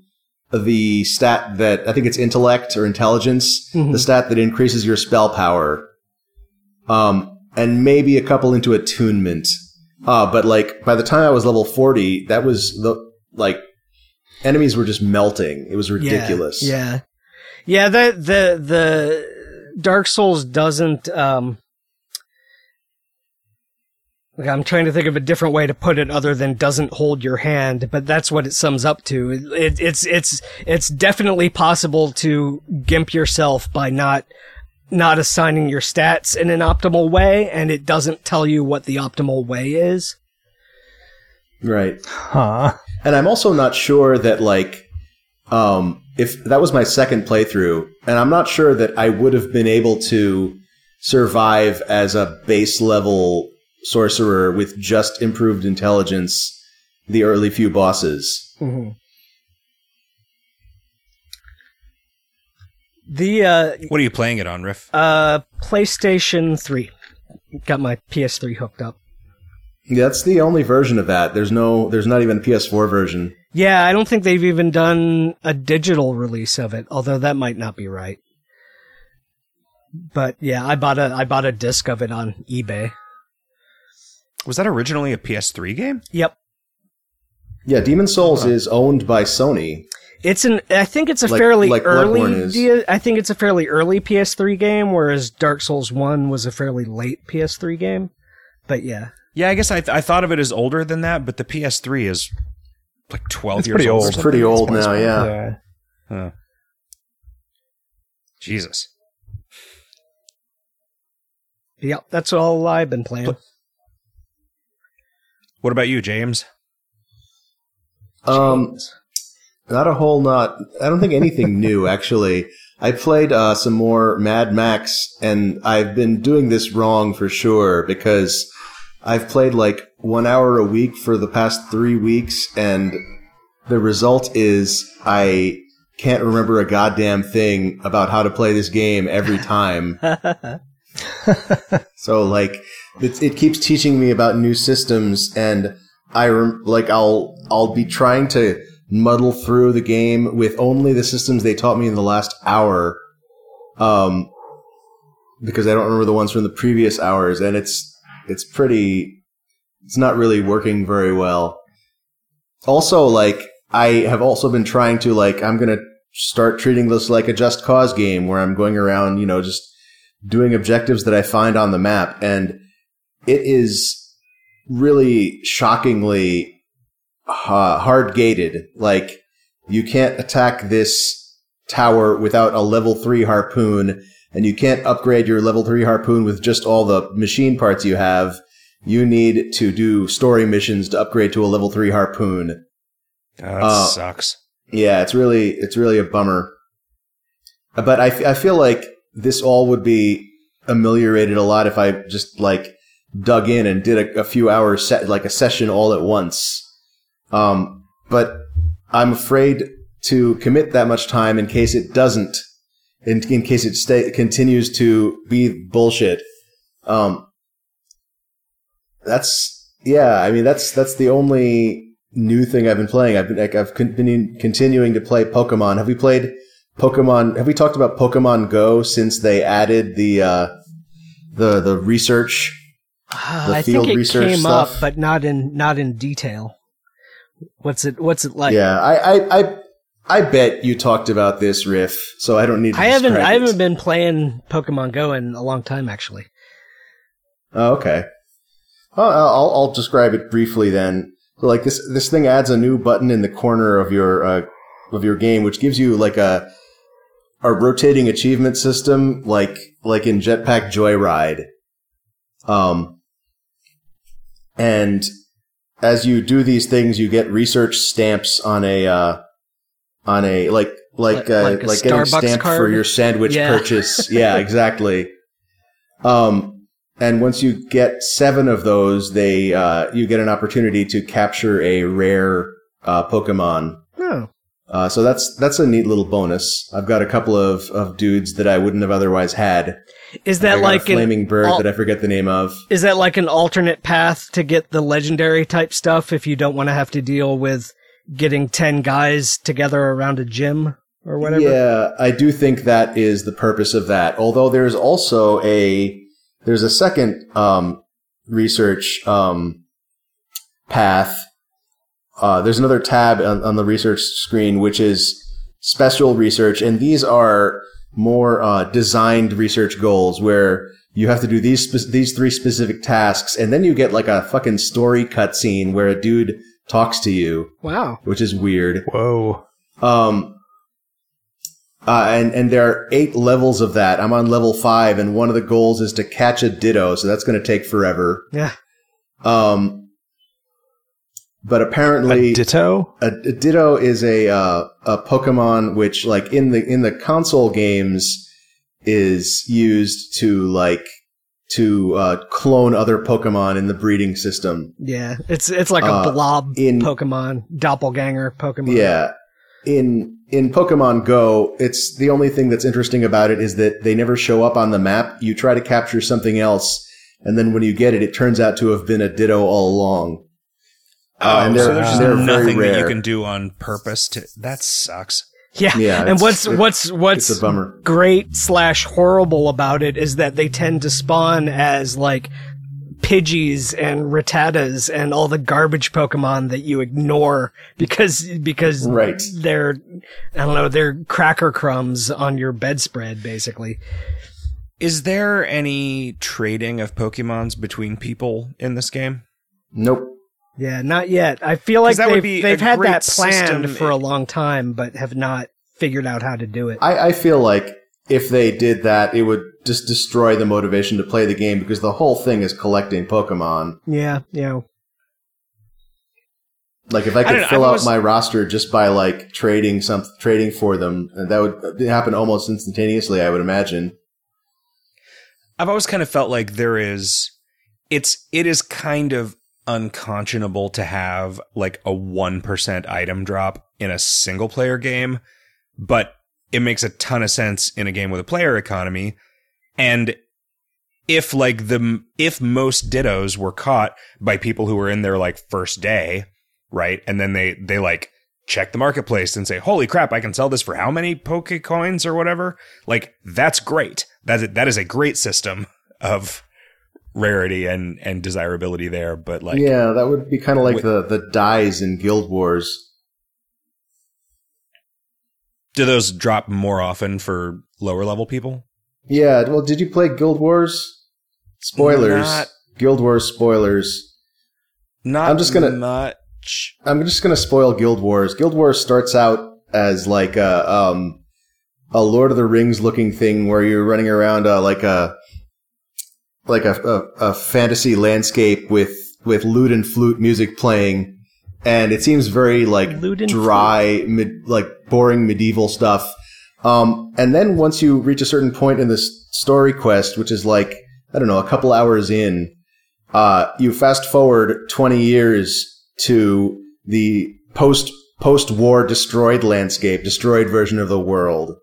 the stat that I think it's intellect or intelligence, Mhm. the stat that increases your spell power, um, and maybe a couple into attunement. Uh, but like by the time I was level 40, that was the, like, enemies were just melting. It was ridiculous. Yeah. Yeah, the the the Dark Souls doesn't um like I'm trying to think of a different way to put it other than doesn't hold your hand, but that's what it sums up to. It, it, it's it's it's definitely possible to gimp yourself by not not assigning your stats in an optimal way, and it doesn't tell you what the optimal way is. Right. Huh. And I'm also not sure that like, um, if that was my second playthrough, and I'm not sure that I would have been able to survive as a base level sorcerer with just improved intelligence the early few bosses. Mm-hmm. The uh, What are you playing it on, Riff? Uh, PlayStation 3. Got my PS3 hooked up. Yeah, that's the only version of that. There's no, there's not even a PS4 version. Yeah, I don't think they've even done a digital release of it, although that might not be right. But yeah, I bought a I bought a disc of it on eBay. Was that originally a PS3 game? Yep. Yeah, Demon Souls is owned by Sony. It's an I think it's a Like- fairly like early Bloodborne is. D- I think it's a fairly early PS3 game whereas Dark Souls 1 was a fairly late PS3 game. But yeah. Yeah, I guess I, th- I thought of it as older than that, but the PS3 is like 12 It's years pretty old. or old. It's pretty old now, one- yeah. Huh. Jesus. Yep, that's all I've been playing. What about you, James? Um, not a whole lot. I don't think anything new, actually. I played uh, some more Mad Max, and I've been doing this wrong for sure because I've played like one hour a week for the past three weeks, and the result is I can't remember a goddamn thing about how to play this game every time. So like it, it keeps teaching me about new systems and I rem- like I'll I'll be trying to muddle through the game with only the systems they taught me in the last hour um because I don't remember the ones from the previous hours and it's it's pretty it's not really working very well. Also like I have also been trying to like I'm to start treating this like a just cause game where I'm going around, you know, just doing objectives that I find on the map. And it is really shockingly uh, hard gated. Like, you can't attack this tower without a level three harpoon, and you can't upgrade your level three harpoon with just all the machine parts you have. You need to do story missions to upgrade to a level three harpoon. Oh, that Uh, sucks. Yeah, it's really it's really a bummer. But I, f- I feel like this all would be ameliorated a lot if I just like dug in and did a, a few hours set like a session all at once. Um, but I'm afraid to commit that much time in case it doesn't, in, in case it stay continues to be bullshit. Um, that's yeah. I mean, that's that's the only new thing I've been playing. I've been like I've been continuing to play Pokemon. Have we played Pokemon? Have we talked about Pokemon Go since they added the uh, the the research? Uh, The I field think it research came stuff? up, but not in not in detail. What's it What's it like? yeah, I, I I I bet you talked about this riff, so I don't need. to I haven't I haven't been playing Pokemon Go in a long time actually. Oh, okay. Well, I'll, I'll describe it briefly then. Like this, this thing adds a new button in the corner of your uh, of your game, which gives you like a a rotating achievement system, like like in Jetpack Joyride. Um, and as you do these things, you get research stamps on a uh, on a like like Like- uh, like like, getting stamped for your sandwich Yeah. purchase. yeah, exactly. Um, and once you get seven of those, they uh, you get an opportunity to capture a rare uh, Pokemon. Uh, so that's that's a neat little bonus. I've got a couple of, of dudes that I wouldn't have otherwise had. is that like a flaming bird al- that I forget the name of. is that like an alternate path to get the legendary type stuff if you don't want to have to deal with getting ten guys together around a gym or whatever? Yeah, I do think that is the purpose of that. Although there's also a there's a second um, research um, path. Uh, there's another tab on, on the research screen which is special research, and these are more uh, designed research goals where you have to do these spe- these three specific tasks, and then you get like a fucking story cutscene where a dude talks to you, Wow. which is weird. Whoa. Um, uh, and and there are eight levels of that. I'm on level five, and one of the goals is to catch a Ditto, so that's going to take forever. Yeah. Um, but A apparently, ditto? a, a Ditto is a uh, a Pokemon which, like in the in the console games, is used to like to uh, clone other Pokemon in the breeding system. Yeah. It's it's like a Uh, blob in- Pokemon, doppelganger Pokemon. Yeah. In in Pokemon Go, it's the only thing that's interesting about it is that they never show up on the map. You try to capture something else, and then when you get it, it turns out to have been a Ditto all along. Oh, and so they're- there's just nothing that you can do on purpose to. That sucks. Yeah. Yeah, and what's it- what's what's It's a bummer. great slash horrible about it is that they tend to spawn as like Pidgeys and Rattatas and all the garbage Pokemon that you ignore because because Right. they're I don't know they're cracker crumbs on your bedspread basically. Is there any trading of Pokemons between people in this game? Nope. Yeah, not yet. I feel like that they've, be they've had that planned for a long time, but have not figured out how to do it. I, I feel like if they did that, it would just destroy the motivation to play the game because the whole thing is collecting Pokemon. yeah, yeah. Like if I I could don't know, fill I've out always- my roster just by like trading some trading for them, that would happen almost instantaneously. I would imagine. I've always kind of felt like there is it's it is kind of unconscionable to have like a 1% item drop in a single player game, but it makes a ton of sense in a game with a player economy. And if like the if most dittos were caught by people who were in their like first day, right? And then they they like check the marketplace and say, "Holy crap, I can sell this for how many poke coins or whatever?" Like that's great. That is, that is a great system of rarity and and desirability there, but like yeah, that would be kind of like Wait. the the dyes in Guild Wars. do those drop more often for lower level people? Yeah. Well, did you play Guild Wars? Spoilers. Not- Guild Wars spoilers. Not I'm just gonna- much. I'm just gonna spoil Guild Wars. Guild Wars starts out as like a um a Lord of the Rings looking thing where you're running around uh, like a like a, a, a fantasy landscape with with lute and flute music playing, and it seems very like dry, mid, like boring medieval stuff. Um, and then once you reach a certain point in this story quest, which is like I don't know, a couple hours in, uh, you fast forward twenty years to the post post war destroyed landscape, destroyed version of the world.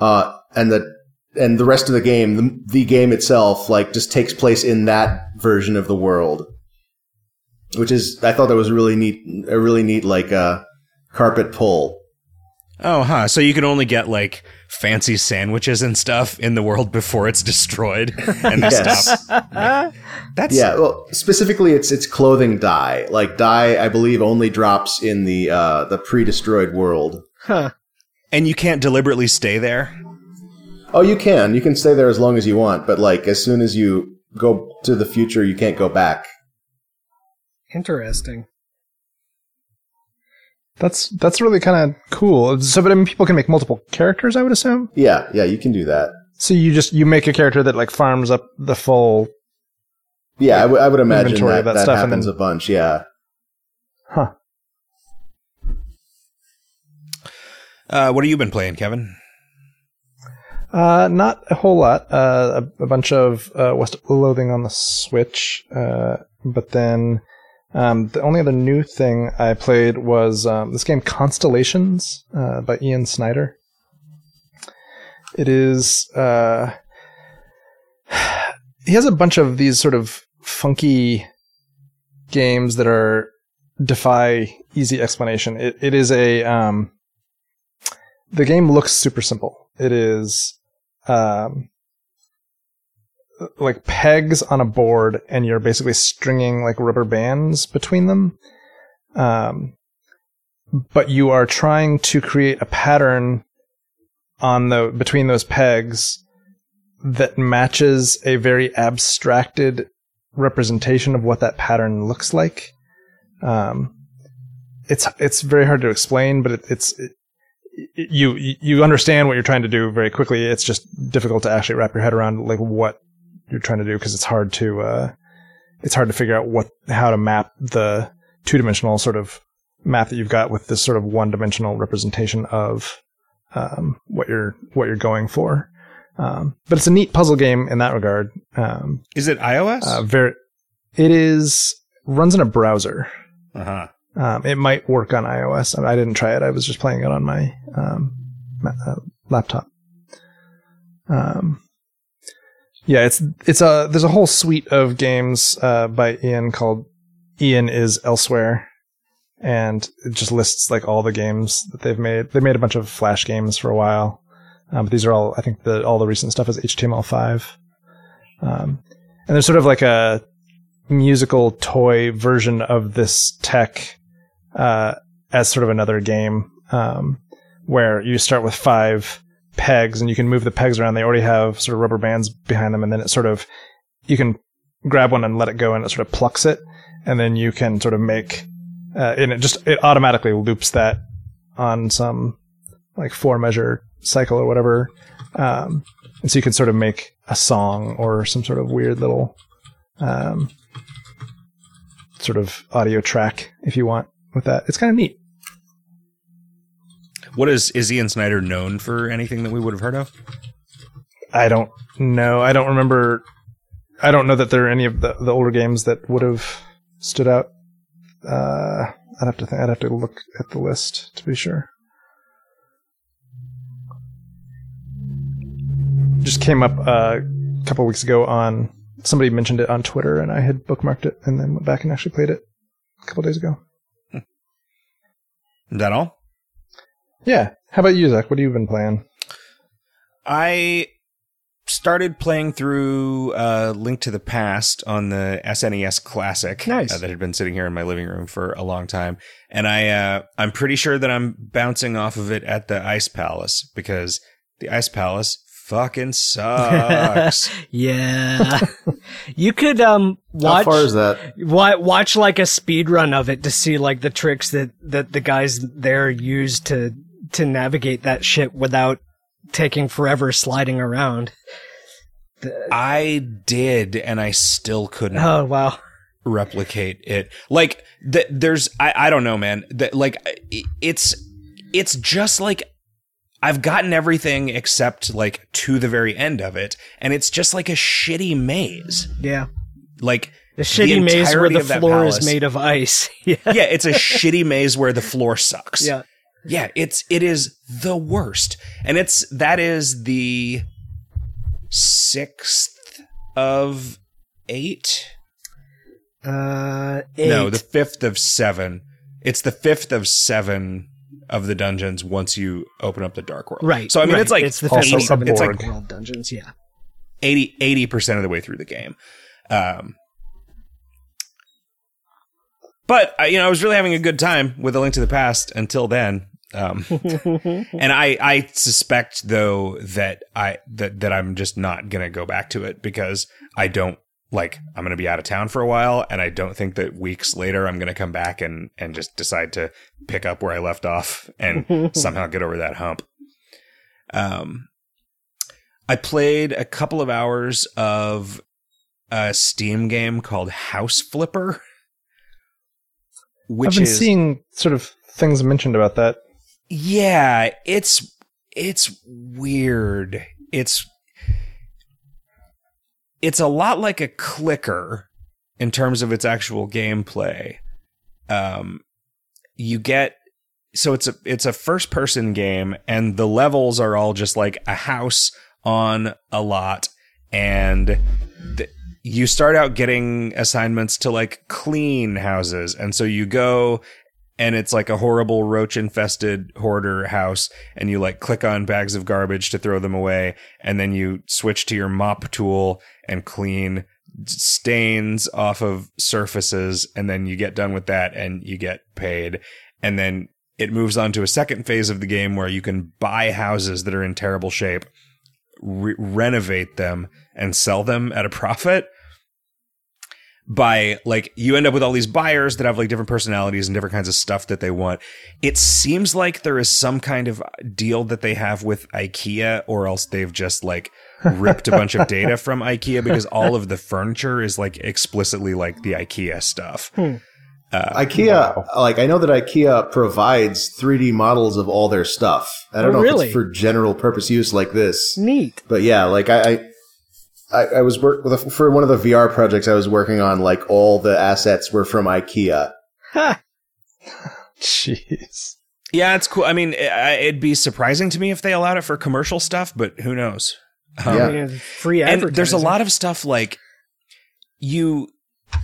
Uh, and the and the rest of the game, the, the game itself, like just takes place in that version of the world, which is I thought that was a really neat, a really neat like uh, carpet pull. Oh, huh. So you can only get like fancy sandwiches and stuff in the world before it's destroyed, and they Yes. stop. That's Yeah, well, specifically, it's it's clothing dye. Like dye, I believe, only drops in the uh, the pre-destroyed world. Huh. and you can't deliberately stay there. Oh, you can. You can stay there as long as you want, but like as soon as you go to the future, you can't go back. Interesting. That's that's really kind of cool. So, but I mean, people can make multiple characters. I would assume. Yeah, yeah, you can do that. So you just you make a character that like farms up the full. Yeah, I, w- I would imagine that, that that, stuff happens then- a bunch. Yeah. Huh. Uh, what have you been playing, Kevin? Uh, not a whole lot. Uh, a, a bunch of uh, West Loathing on the Switch. Uh, but then um, the only other new thing I played was um, this game Constellations uh, by Ian Snyder. It is. He has a bunch of these sort of funky games that are defy easy explanation. It it is a um, the game looks super simple. It is um, like pegs on a board, and you're basically stringing like rubber bands between them. Um, but you are trying to create a pattern on the between those pegs that matches a very abstracted representation of what that pattern looks like. Um, it's it's very hard to explain, but it, it's it, you you understand what you're trying to do very quickly. It's just difficult to actually wrap your head around like what you're trying to do because it's hard to uh, it's hard to figure out what how to map the two dimensional sort of map that you've got with this sort of one dimensional representation of um, what you're what you're going for. Um, but it's a neat puzzle game in that regard. Um, Is it iOS? uh, very, it is runs in a browser. uh huh. Um, it might work on iOS. I, didn't try it. I was just playing it on my um, uh, laptop. Um, yeah, it's it's a there's a whole suite of games uh, by Ian called Ian is Elsewhere, and it just lists like all the games that they've made. They made a bunch of Flash games for a while, um, but these are all I think the all the recent stuff is HTML5. Um, and there's sort of like a musical toy version of this tech uh, as sort of another game um, where you start with five pegs and you can move the pegs around. They already have sort of rubber bands behind them, and then it sort of you can grab one and let it go, and it sort of plucks it, and then you can sort of make uh, and it just it automatically loops that on some like four measure cycle or whatever. Um, and so you can sort of make a song or some sort of weird little um, sort of audio track if you want with that. It's kind of neat. What is is Ian Snyder known for? Anything that we would have heard of? I don't know. I don't remember. I don't know that there are any of the, the older games that would have stood out. Uh, I'd have to think, I'd have to look at the list to be sure. Just came up uh, a couple weeks ago on somebody mentioned it on Twitter, and I had bookmarked it and then went back and actually played it a couple days ago. Is that all? Yeah. How about you, Zach? What have you been playing? I started playing through uh, Link to the Past on the SNES Classic Nice. uh, that had been sitting here in my living room for a long time, and I uh, I'm pretty sure that I'm bouncing off of it at the Ice Palace because the Ice Palace fucking sucks. Yeah. you could um watch How watch far is that? wa- watch like a speed run of it to see like the tricks that that the guys there use to to navigate that shit without taking forever sliding around. I did, and I still couldn't Oh wow. replicate it. Like th- there's I, I don't know, man. That like it's it's just like I've gotten everything except like to the very end of it, and it's just like a shitty maze. Yeah. Like The shitty maze where the floor is made of ice. yeah. yeah, it's a shitty maze where the floor sucks. Yeah. Yeah, it's it is the worst. And it's that is the sixth of eight. Uh, No, the fifth of seven. It's the fifth of seven of the dungeons once you open up the dark world. right. So I mean right. it's like it's the also 50 it's like world dungeons. Yeah. 80 percent of the way through the game. Um, but you know, I was really having a good time with A Link to the Past until then. Um, and I, I suspect though that I that that I'm just not gonna go back to it because I don't like I'm gonna be out of town for a while, and I don't think that weeks later I'm gonna come back and and just decide to pick up where I left off and somehow get over that hump. Um, I played a couple of hours of a Steam game called House Flipper, which I've been is seeing sort of things mentioned about that. yeah, it's it's weird. It's it's a lot like a clicker in terms of its actual gameplay. Um, you get so it's a it's a first person game, and the levels are all just like a house on a lot, and th- you start out getting assignments to like clean houses, and so you go and it's like a horrible roach infested hoarder house and you like click on bags of garbage to throw them away and then you switch to your mop tool and clean stains off of surfaces and then you get done with that and you get paid. And then it moves on to a second phase of the game where you can buy houses that are in terrible shape re- renovate them and sell them at a profit by like you end up with all these buyers that have like different personalities and different kinds of stuff that they want. It seems like there is some kind of deal that they have with IKEA or else they've just like ripped a bunch of data from IKEA because all of the furniture is like explicitly like the IKEA stuff. Hmm. Uh, IKEA, like I know that IKEA provides 3D models of all their stuff. I don't Oh, know if it's for general purpose use like this, Neat. but yeah, like I, I, I, I was work with a, for one of the VR projects I was working on. Like all the assets were from IKEA. Ha. Jeez. yeah, it's cool. I mean, it, it'd be surprising to me if they allowed it for commercial stuff, but who knows? Um, Yeah. I mean, free and there's a lot of stuff like you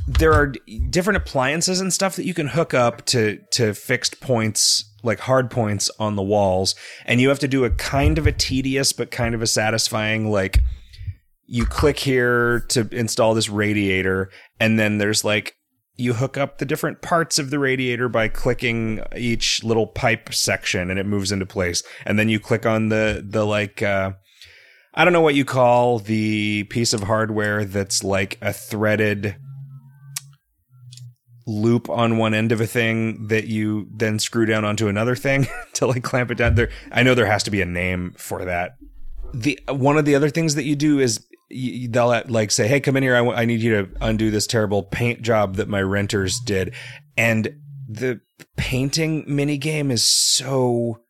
there are d- different appliances and stuff that you can hook up to to fixed points like hard points on the walls and you have to do a kind of a tedious but kind of a satisfying like you click here to install this radiator and then there's like you hook up the different parts of the radiator by clicking each little pipe section and it moves into place and then you click on the the like uh I don't know what you call the piece of hardware that's like a threaded loop on one end of a thing that you then screw down onto another thing to like clamp it down there. I know there has to be a name for that. The one of the other things that you do is they'll uh, like say, "Hey, come in here. I need you to undo this terrible paint job that my renters did," and the painting mini game is so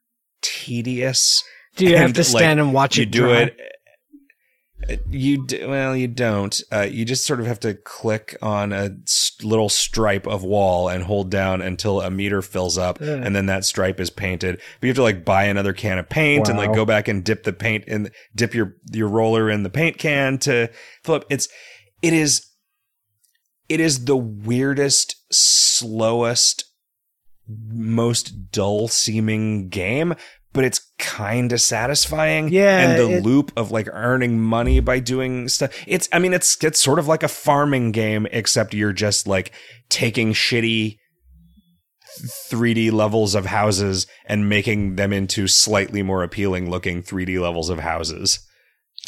tedious. Do you have to stand like, and watch you it do dry? it you d- well you don't. Uh, you just sort of have to click on a s- little stripe of wall and hold down until a meter fills up Ugh. and then that stripe is painted. But you have to like buy another can of paint and like go back and dip the paint in dip your your roller in the paint can to fill up. It's it is it is the weirdest slowest most dull seeming game but it's kind of satisfying Yeah, and the it- loop of like earning money by doing stuff it's i mean it's it's sort of like a farming game except you're just like taking shitty 3D levels of houses and making them into slightly more appealing looking 3D levels of houses.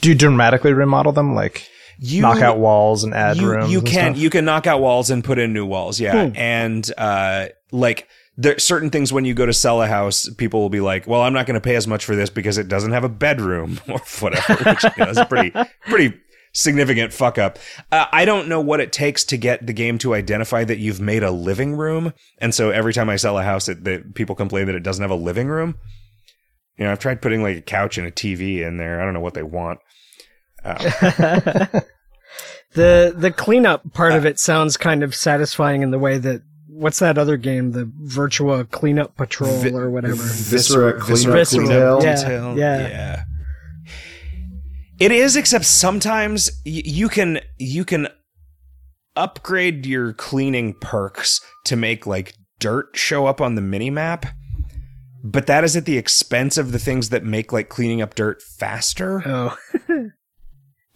Do you dramatically remodel them, like You knock out walls and add you, rooms? you can you can knock out walls and put in new walls, yeah. Hmm. And uh like there certain things when you go to sell a house, people will be like, "Well, I'm not going to pay as much for this because it doesn't have a bedroom or whatever." Which you know, is a pretty pretty significant fuck up. Uh, I don't know what it takes to get the game to identify that you've made a living room, and so every time I sell a house, it, that people complain that it doesn't have a living room. You know, I've tried putting like a couch and a TV in there. I don't know what they want. Um, The the cleanup part of it sounds kind of satisfying in the way that what's that other game, the Virtua Cleanup Patrol Vi- or whatever. Viscera, cleanup Viscera. detail. Yeah. detail. yeah. yeah. It is, except sometimes y- you can you can upgrade your cleaning perks to make like dirt show up on the mini map, but that is at the expense of the things that make like cleaning up dirt faster. Oh,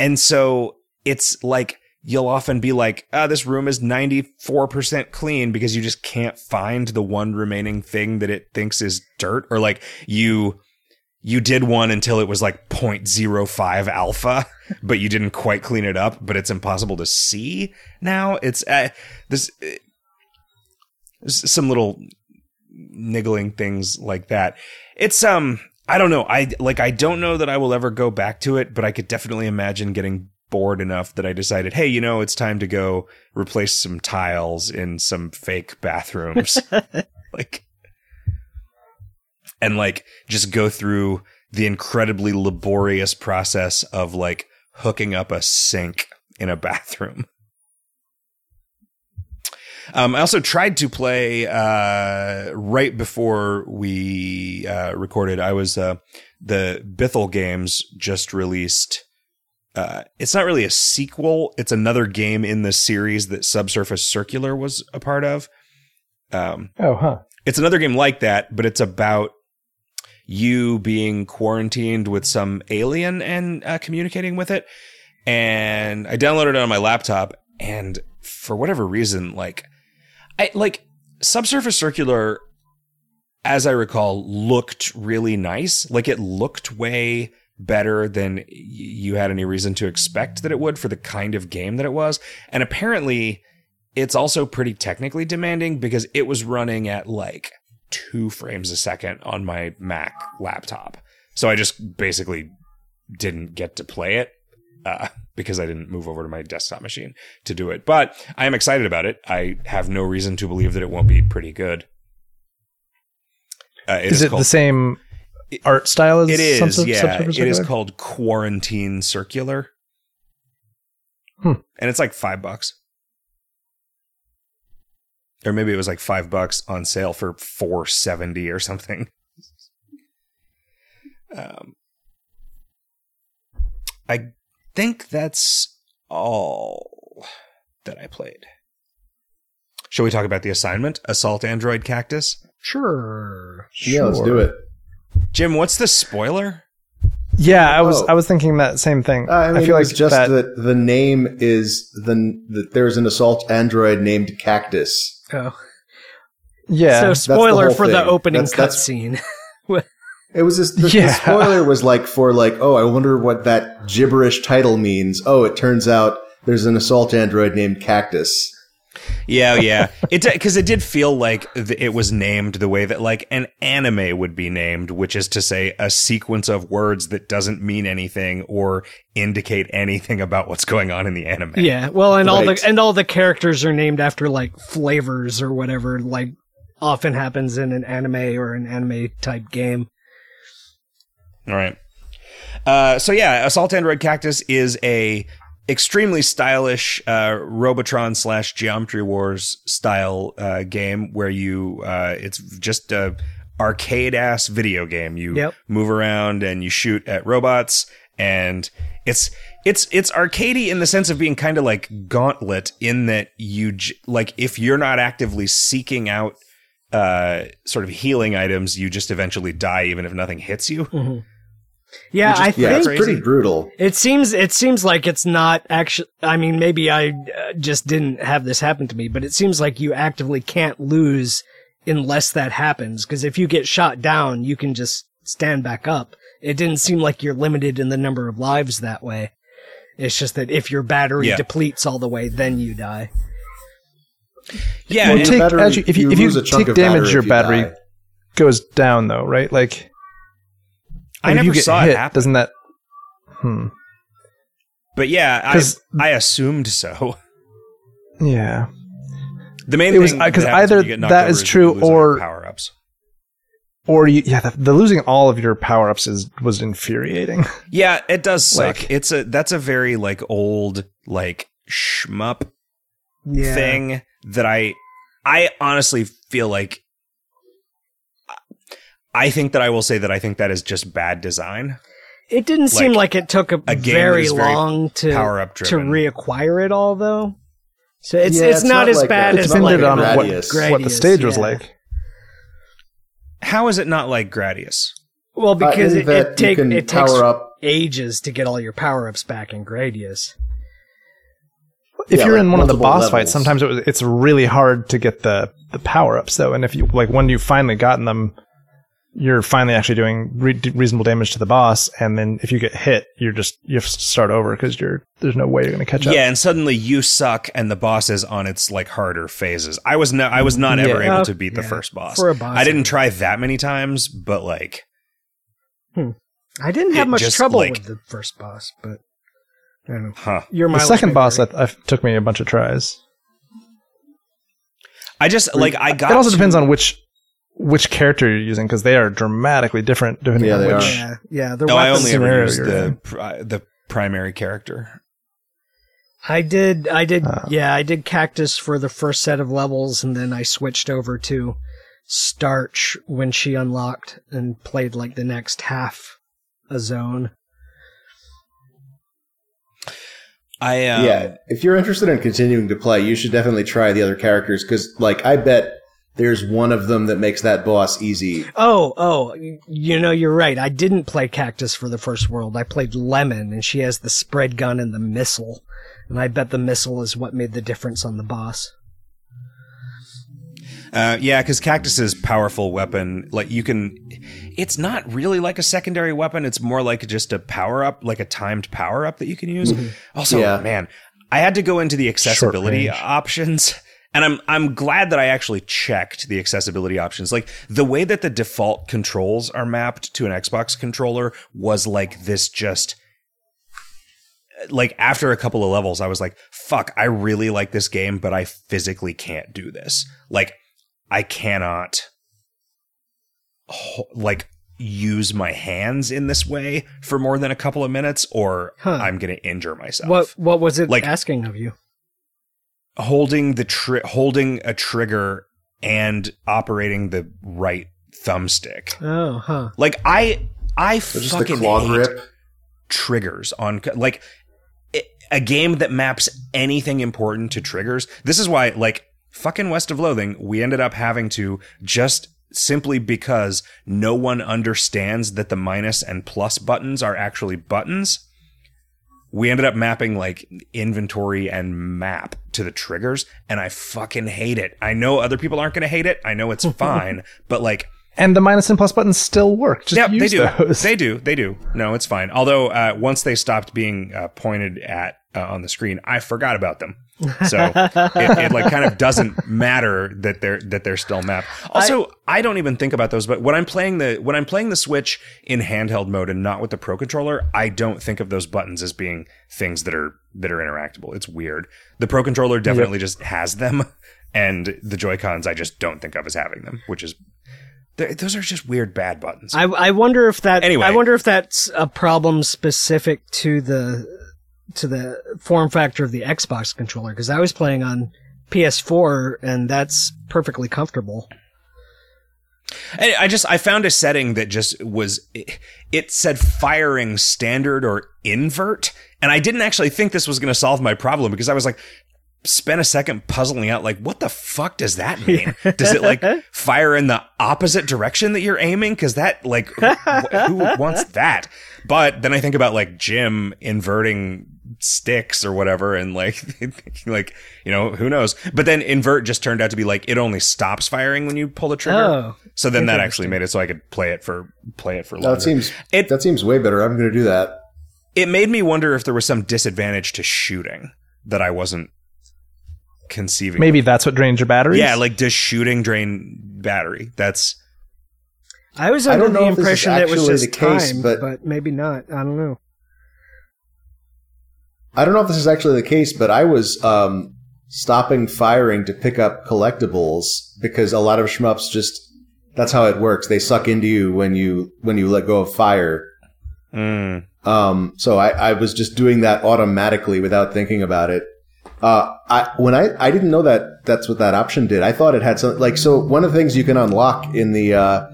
And so it's like you'll often be like, ah, this room is 94% clean because you just can't find the one remaining thing that it thinks is dirt. Or like you, you did one until it was like 0.05 alpha, but you didn't quite clean it up, but it's impossible to see now. It's, uh, this, uh, some little niggling things like that. It's, um, I don't know. I like I don't know that I will ever go back to it, but I could definitely imagine getting bored enough that I decided, hey, you know, it's time to go replace some tiles in some fake bathrooms. like and like just go through the incredibly laborious process of like hooking up a sink in a bathroom. Um, I also tried to play uh, right before we uh, recorded. I was uh, the Bithell games just released. Uh, it's not really a sequel. It's another game in the series that Subsurface Circular was a part of. Um, Oh, huh. it's another game like that, but it's about you being quarantined with some alien and uh, communicating with it. And I downloaded it on my laptop, and for whatever reason, like, I like Subsurface Circular, as I recall, looked really nice. Like it looked way better than you had any reason to expect that it would for the kind of game that it was. And apparently, it's also pretty technically demanding because it was running at like two frames a second on my Mac laptop. So I just basically didn't get to play it uh, because I didn't move over to my desktop machine to do it. But I am excited about it. I have no reason to believe that it won't be pretty good. Uh, Is it called- the same art style is? It is, Subsur- yeah. Subsurface It is called Quarantine Circular, Hmm. and it's like five bucks, or maybe it was like five bucks on sale for four seventy or something. Um, I think that's all that I played. Shall we talk about the assignment? Assault Android Cactus. sure. Yeah, let's do it. Jim, what's the spoiler? Yeah, I was Oh. I was thinking that same thing. Uh, I mean, feel it like just that, that the name is the that there's an assault android named Cactus. Oh, yeah. so spoiler whole for the opening That's- that's- cutscene. It was just the, Yeah. the spoiler was like for like, oh, I wonder what that gibberish title means. Oh, it turns out there's an assault android named Cactus. Yeah, yeah. It because it did feel like it was named the way that like an anime would be named, which is to say a sequence of words that doesn't mean anything or indicate anything about what's going on in the anime. yeah, well, and all Right. the and all the characters are named after like flavors or whatever, like often happens in an anime or an anime type game. All right. Uh, so yeah, Assault Android Cactus is a extremely stylish uh, Robotron slash Geometry Wars style uh, game where you uh, it's just a arcade ass video game. You Yep. move around and you shoot at robots, and it's it's it's arcadey in the sense of being kind of like Gauntlet in that you j- like if you're not actively seeking out uh sort of healing items you just eventually die even if nothing hits you Yeah, Which is- I Yeah, think it's pretty brutal. It seems it seems like it's not actually. I mean, maybe I uh, just didn't have this happen to me, but it seems like you actively can't lose unless that happens. Because if you get shot down, you can just stand back up. It didn't seem like you're limited in the number of lives that way. It's just that if your battery Yeah. depletes all the way, then you die. Yeah, Well, take- battery- actually, if you- if you a chunk take of damage, battery your you battery- die. Goes down though, right? Like I never saw hit, it happen. doesn't that? Hmm. But yeah, I, I assumed so. Yeah. The main It was- thing uh, either you get knocked that is true lose all your or- power ups. Or you, yeah, the, the losing all of your power ups is was infuriating. Yeah, it does suck. Like- it's a that's a very like old like shmup Yeah. thing that I I honestly feel like I think that I will say that I think that is just bad design. It didn't seem Like, like it took a, a very is very long to Power up to reacquire it all, though. So it's Yeah, it's, it's not, not as like bad a- as it's not like like Depended a on what, Gradius. what the stage was like. How is it not like Gradius? Well, because Uh, it, that it, take, it takes up. ages to get all your power ups back in Gradius. If Yeah, you're like in one of the boss levels. fights, sometimes it was, it's really hard to get the the power ups though. And if you like when you finally gotten them, you're finally actually doing re- reasonable damage to the boss. And then if you get hit, you're just you have to start over because you're there's no way you're going to catch up. Yeah, and suddenly you suck, and the boss is on its like harder phases. I was no, I was not ever Yeah. able to beat the first boss. For a boss, I didn't try that many times, but like hmm. I didn't have much just, trouble like- with the first boss, but I don't know. huh. Your The second may boss vary. I, I took me a bunch of tries. I just like I got. It also to- depends on which which character you're using because they are dramatically different depending Yeah, on which. are. yeah, yeah. The No, I only ever used the pri- the primary character. I did, I did, Uh. yeah, I did cactus for the first set of levels, and then I switched over to starch when she unlocked and played like the next half a zone. I um, yeah, if you're interested in continuing to play, you should definitely try the other characters because, like, I bet there's one of them that makes that boss easy. Oh, oh, you know, you're right. I didn't play cactus for the first world. I played lemon, and she has the spread gun and the missile, and I bet the missile is what made the difference on the boss. Uh, yeah, because Cactus's powerful weapon, like you can, it's not really like a secondary weapon. It's more like just a power up, like a timed power up that you can use. Also, Yeah. man, I had to go into the accessibility options, and I'm I'm glad that I actually checked the accessibility options. Like the way that the default controls are mapped to an Xbox controller was like this just like after a couple of levels, I was like, fuck, I really like this game, but I physically can't do this. Like, I cannot like use my hands in this way for more than a couple of minutes or Huh. I'm going to injure myself. What what was it Like- asking of you? Holding the tri- holding a trigger and operating the right thumbstick. Oh, huh. Like I I So just the fucking claw hate grip. triggers on like a game that maps anything important to triggers. This is why like fucking West of Loathing, we ended up having to just simply because no one understands that the minus and plus buttons are actually buttons. We ended up mapping like inventory and map to the triggers, and I fucking hate it. I know other people aren't going to hate it. I know it's fine, but like And the minus and plus buttons still work. Just use they do. those. They do. They do. No, it's fine. Although uh, once they stopped being uh, pointed at uh, on the screen, I forgot about them. So it, it like kind of doesn't matter that they're that they're still mapped. Also, I, don't even think about those. But when I'm playing the when I'm playing the Switch in handheld mode and not with the Pro controller, I don't think of those buttons as being things that are that are interactable. It's weird. The Pro controller definitely just has them, and the Joy Cons I just don't think of as having them, which is. Those are just weird bad buttons. I I wonder if that Anyway. I wonder if that's a problem specific to the to the form factor of the Xbox controller because I was playing on PS4 and that's perfectly comfortable. I I just I found a setting that just was it, said firing standard or invert, and I didn't actually think this was going to solve my problem because I was like spent a second puzzling out like what the fuck does that mean? Does it like fire in the opposite direction that you're aiming? Because that like wh- who wants that? But then I think about like Jim inverting sticks or whatever and like like you know who knows but then invert just turned out to be like it only stops firing when you pull the trigger Oh, so then that actually made it so I could play it for play it for No, longer. that seems It- that seems way better. I'm going to do that. it made me wonder if there was some disadvantage to shooting that I wasn't conceiving. Maybe that's what drains your battery Yeah, like does shooting drain battery? That's I was I under don't the if this is impression that it was just the case, time, but- but maybe not. I don't know. I don't know if this is actually the case, but I was um, stopping firing to pick up collectibles because a lot of shmups just that's how it works. They suck into you when you when you let go of fire. mm, Um, so I, I was just doing that automatically without thinking about it. Uh, I when I I didn't know that that's what that option did. I thought it had something like so. One of the things you can unlock in the uh,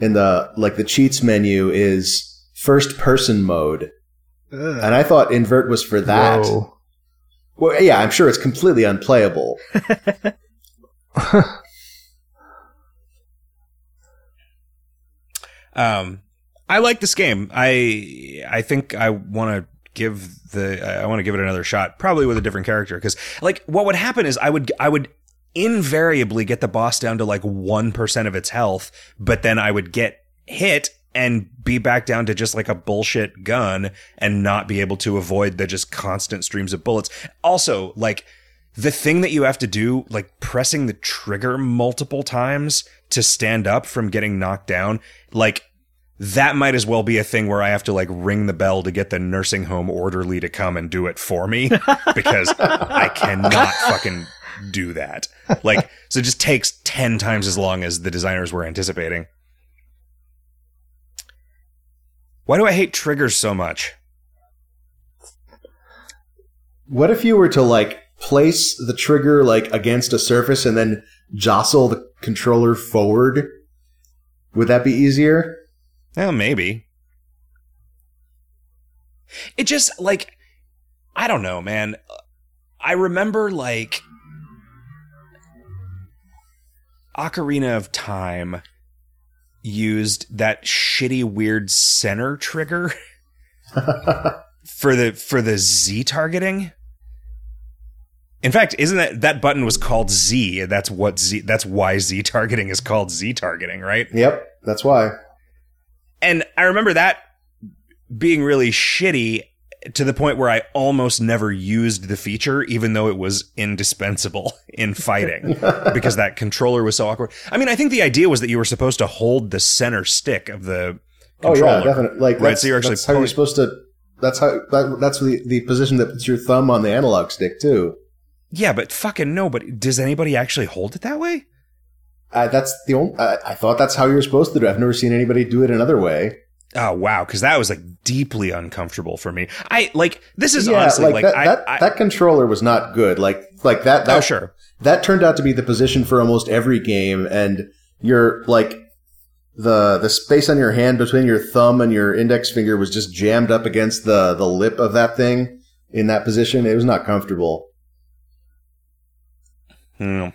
in the like the cheats menu is first person mode, Ugh. and I thought invert was for that. Whoa. Well, yeah, I'm sure it's completely unplayable. Um, I like this game. I I think I want to give the I want to give it another shot, probably with a different character. Because like what would happen is I would I would invariably get the boss down to like one percent of its health, but then I would get hit and be back down to just like a bullshit gun and not be able to avoid the just constant streams of bullets. Also, like the thing that you have to do, like pressing the trigger multiple times to stand up from getting knocked down, like that might as well be a thing where I have to like ring the bell to get the nursing home orderly to come and do it for me because I cannot fucking do that. Like, so it just takes 10 times as long as the designers were anticipating. Why do I hate triggers so much? What if you were to like place the trigger like against a surface and then jostle the controller forward? Would that be easier? Well, maybe. It just like I don't know, man. I remember like Ocarina of Time used that shitty weird center trigger for the for the Z targeting. In fact, isn't that that button was called Z? That's what Z that's why Z targeting is called Z targeting, right? Yep, that's why. And I remember that being really shitty to the point where I almost never used the feature, even though it was indispensable in fighting because that controller was so awkward. I mean, I think the idea was that you were supposed to hold the center stick of the controller. Oh yeah, definitely. Like Right, that's, so you're actually that's how you're supposed to. That's how that, that's the the position that puts your thumb on the analog stick too. Yeah, but fucking no. But does anybody actually hold it that way? Uh, that's the only. I I thought that's how you're supposed to do. it. I've never seen anybody do it another way. Oh wow, because that was like deeply uncomfortable for me. I like this is yeah, honestly like, like, that, I, that, I that controller was not good. Like like that. that oh sure. that turned out to be the position for almost every game and you're like the the space on your hand between your thumb and your index finger was just jammed up against the the lip of that thing in that position it was not comfortable Hmm.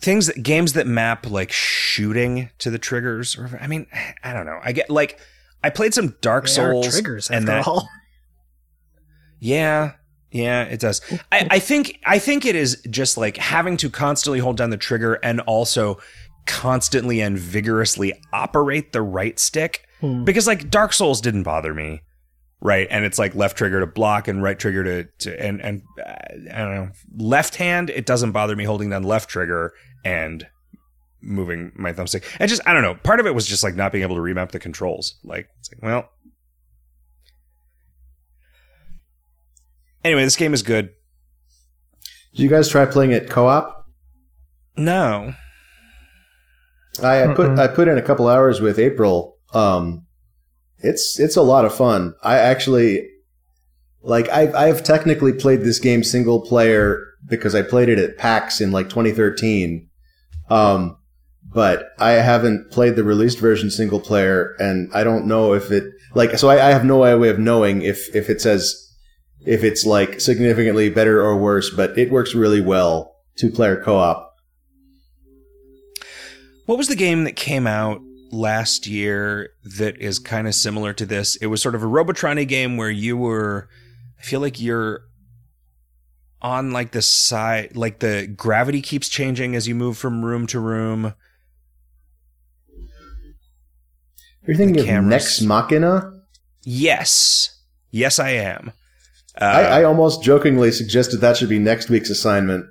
Things that games that map like shooting to the triggers, or I mean, I don't know. I get like I played some Dark They Souls triggers and that all. Yeah, yeah, it does. I, I think I think it is just like having to constantly hold down the trigger and also constantly and vigorously operate the right stick. Hmm. Because like Dark Souls didn't bother me, right? And it's like left trigger to block and right trigger to, to and and uh, I don't know, left hand. It doesn't bother me holding down left trigger and moving my thumbstick. And just I don't know. Part of it was just like not being able to remap the controls. Like it's like well. Anyway, this game is good. did you guys try playing it co-op No. i, I put i put in a couple hours with april um it's it's a lot of fun i actually like i've i've technically played this game single player because i played it at pax in like 2013 um but I haven't played the released version single player, and I don't know if it like. So I, I have no way of knowing if if it says if it's like significantly better or worse. But it works really well two player co op. What was the game that came out last year that is kind of similar to this? It was sort of a Robotronic game where you were I feel like you're on like the side like the gravity keeps changing as you move from room to room. You're thinking The of cameras. Nex Machina? Yes. Yes I am. Uh, I, I almost jokingly suggested that should be next week's assignment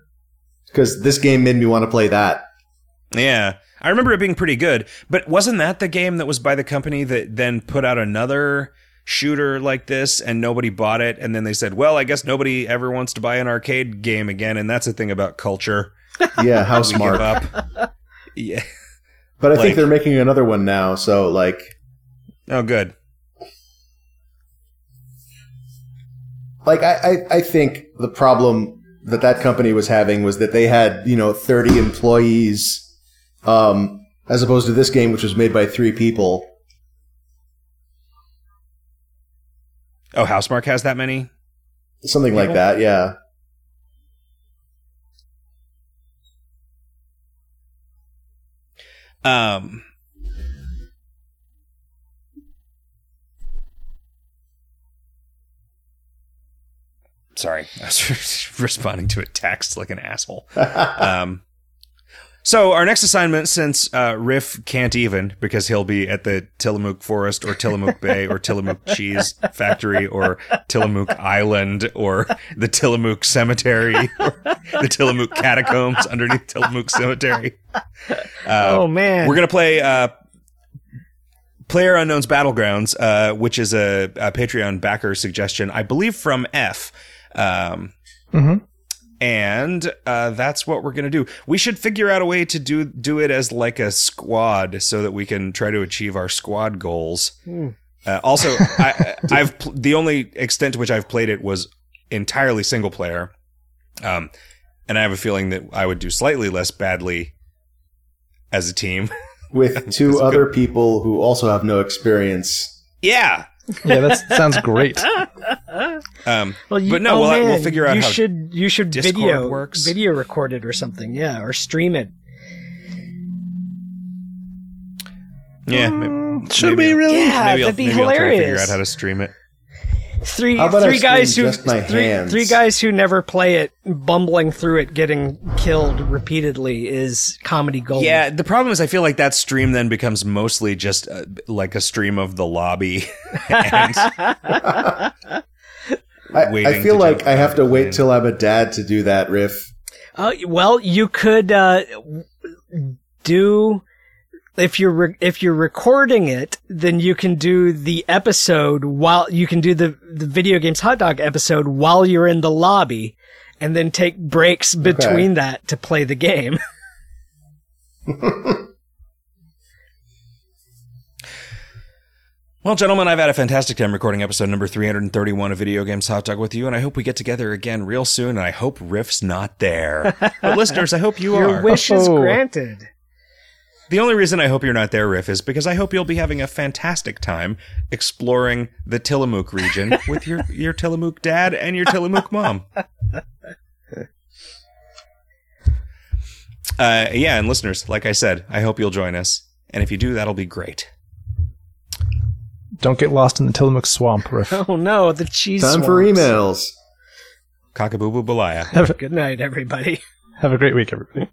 because this game made me want to play that. Yeah. I remember it being pretty good, but wasn't that the game that was by the company that then put out another shooter like this and nobody bought it? And then they said, well, I guess nobody ever wants to buy an arcade game again. And that's a thing about culture. Yeah, how smart. up. yeah. But I Like- think they're making another one now, so like, Oh, good. like I, I, I think the problem that that company was having was that they had you know 30 employees, um, as opposed to this game which was made by three people. Oh, Housemarque has that many? Something like that, yeah. Um, sorry, I was responding to a text like an asshole. Um, so our next assignment, since uh, Riff can't even because he'll be at the Tillamook Forest or Tillamook Bay or Tillamook Cheese Factory or Tillamook Island or the Tillamook Cemetery or the Tillamook Catacombs underneath Tillamook Cemetery. Uh, oh man. we're gonna play uh, Player Unknown's Battlegrounds, uh, which is a, a Patreon backer suggestion, I believe from F. Um, Mhm. And uh, that's what we're gonna do. We should figure out a way to do do it as like a squad, so that we can try to achieve our squad goals. Hmm. Uh, also, I, I've pl- the only extent to which I've played it was entirely single player, um, and I have a feeling that I would do slightly less badly as a team. With two other people who also have no experience. yeah, Yeah, that sounds great. Um, Well, you, but no, oh, we'll, we'll figure out you how. should you should Discord video works. video record it or something, yeah, or stream it. yeah, maybe, Should maybe we really? Yeah, maybe I'll, that'd be maybe I'll try to figure out how to stream it. Three How about I three guys who just my three, hands? three guys who never play it, bumbling through it, getting killed repeatedly is comedy gold. Yeah, the problem is I feel like that stream then becomes mostly just uh, like a stream of the lobby. I, I feel like I have to in. wait till I'm a dad to do that riff. Uh, well, you could uh, do if you're re- if you're recording it, then you can do the episode while you can do the the video games hot dog episode while you're in the lobby, and then take breaks between that to play the game. well, gentlemen, I've had a fantastic time recording episode number 331 of Video Games Hot Dog with you, and I hope we get together again real soon, and I hope Riff's not there. but listeners, I hope you Your are. wish is Oh. granted. The only reason I hope you're not there, Riff, is because I hope you'll be having a fantastic time exploring the Tillamook region with your, your Tillamook dad and your Tillamook mom. Uh, yeah, and listeners, like I said, I hope you'll join us. And if you do, that'll be great. Don't get lost in the Tillamook swamp, Riff. Oh no, the cheese. Time for emails. Cockaboo Balaya. Have, Good night, everybody. have a great week, everybody.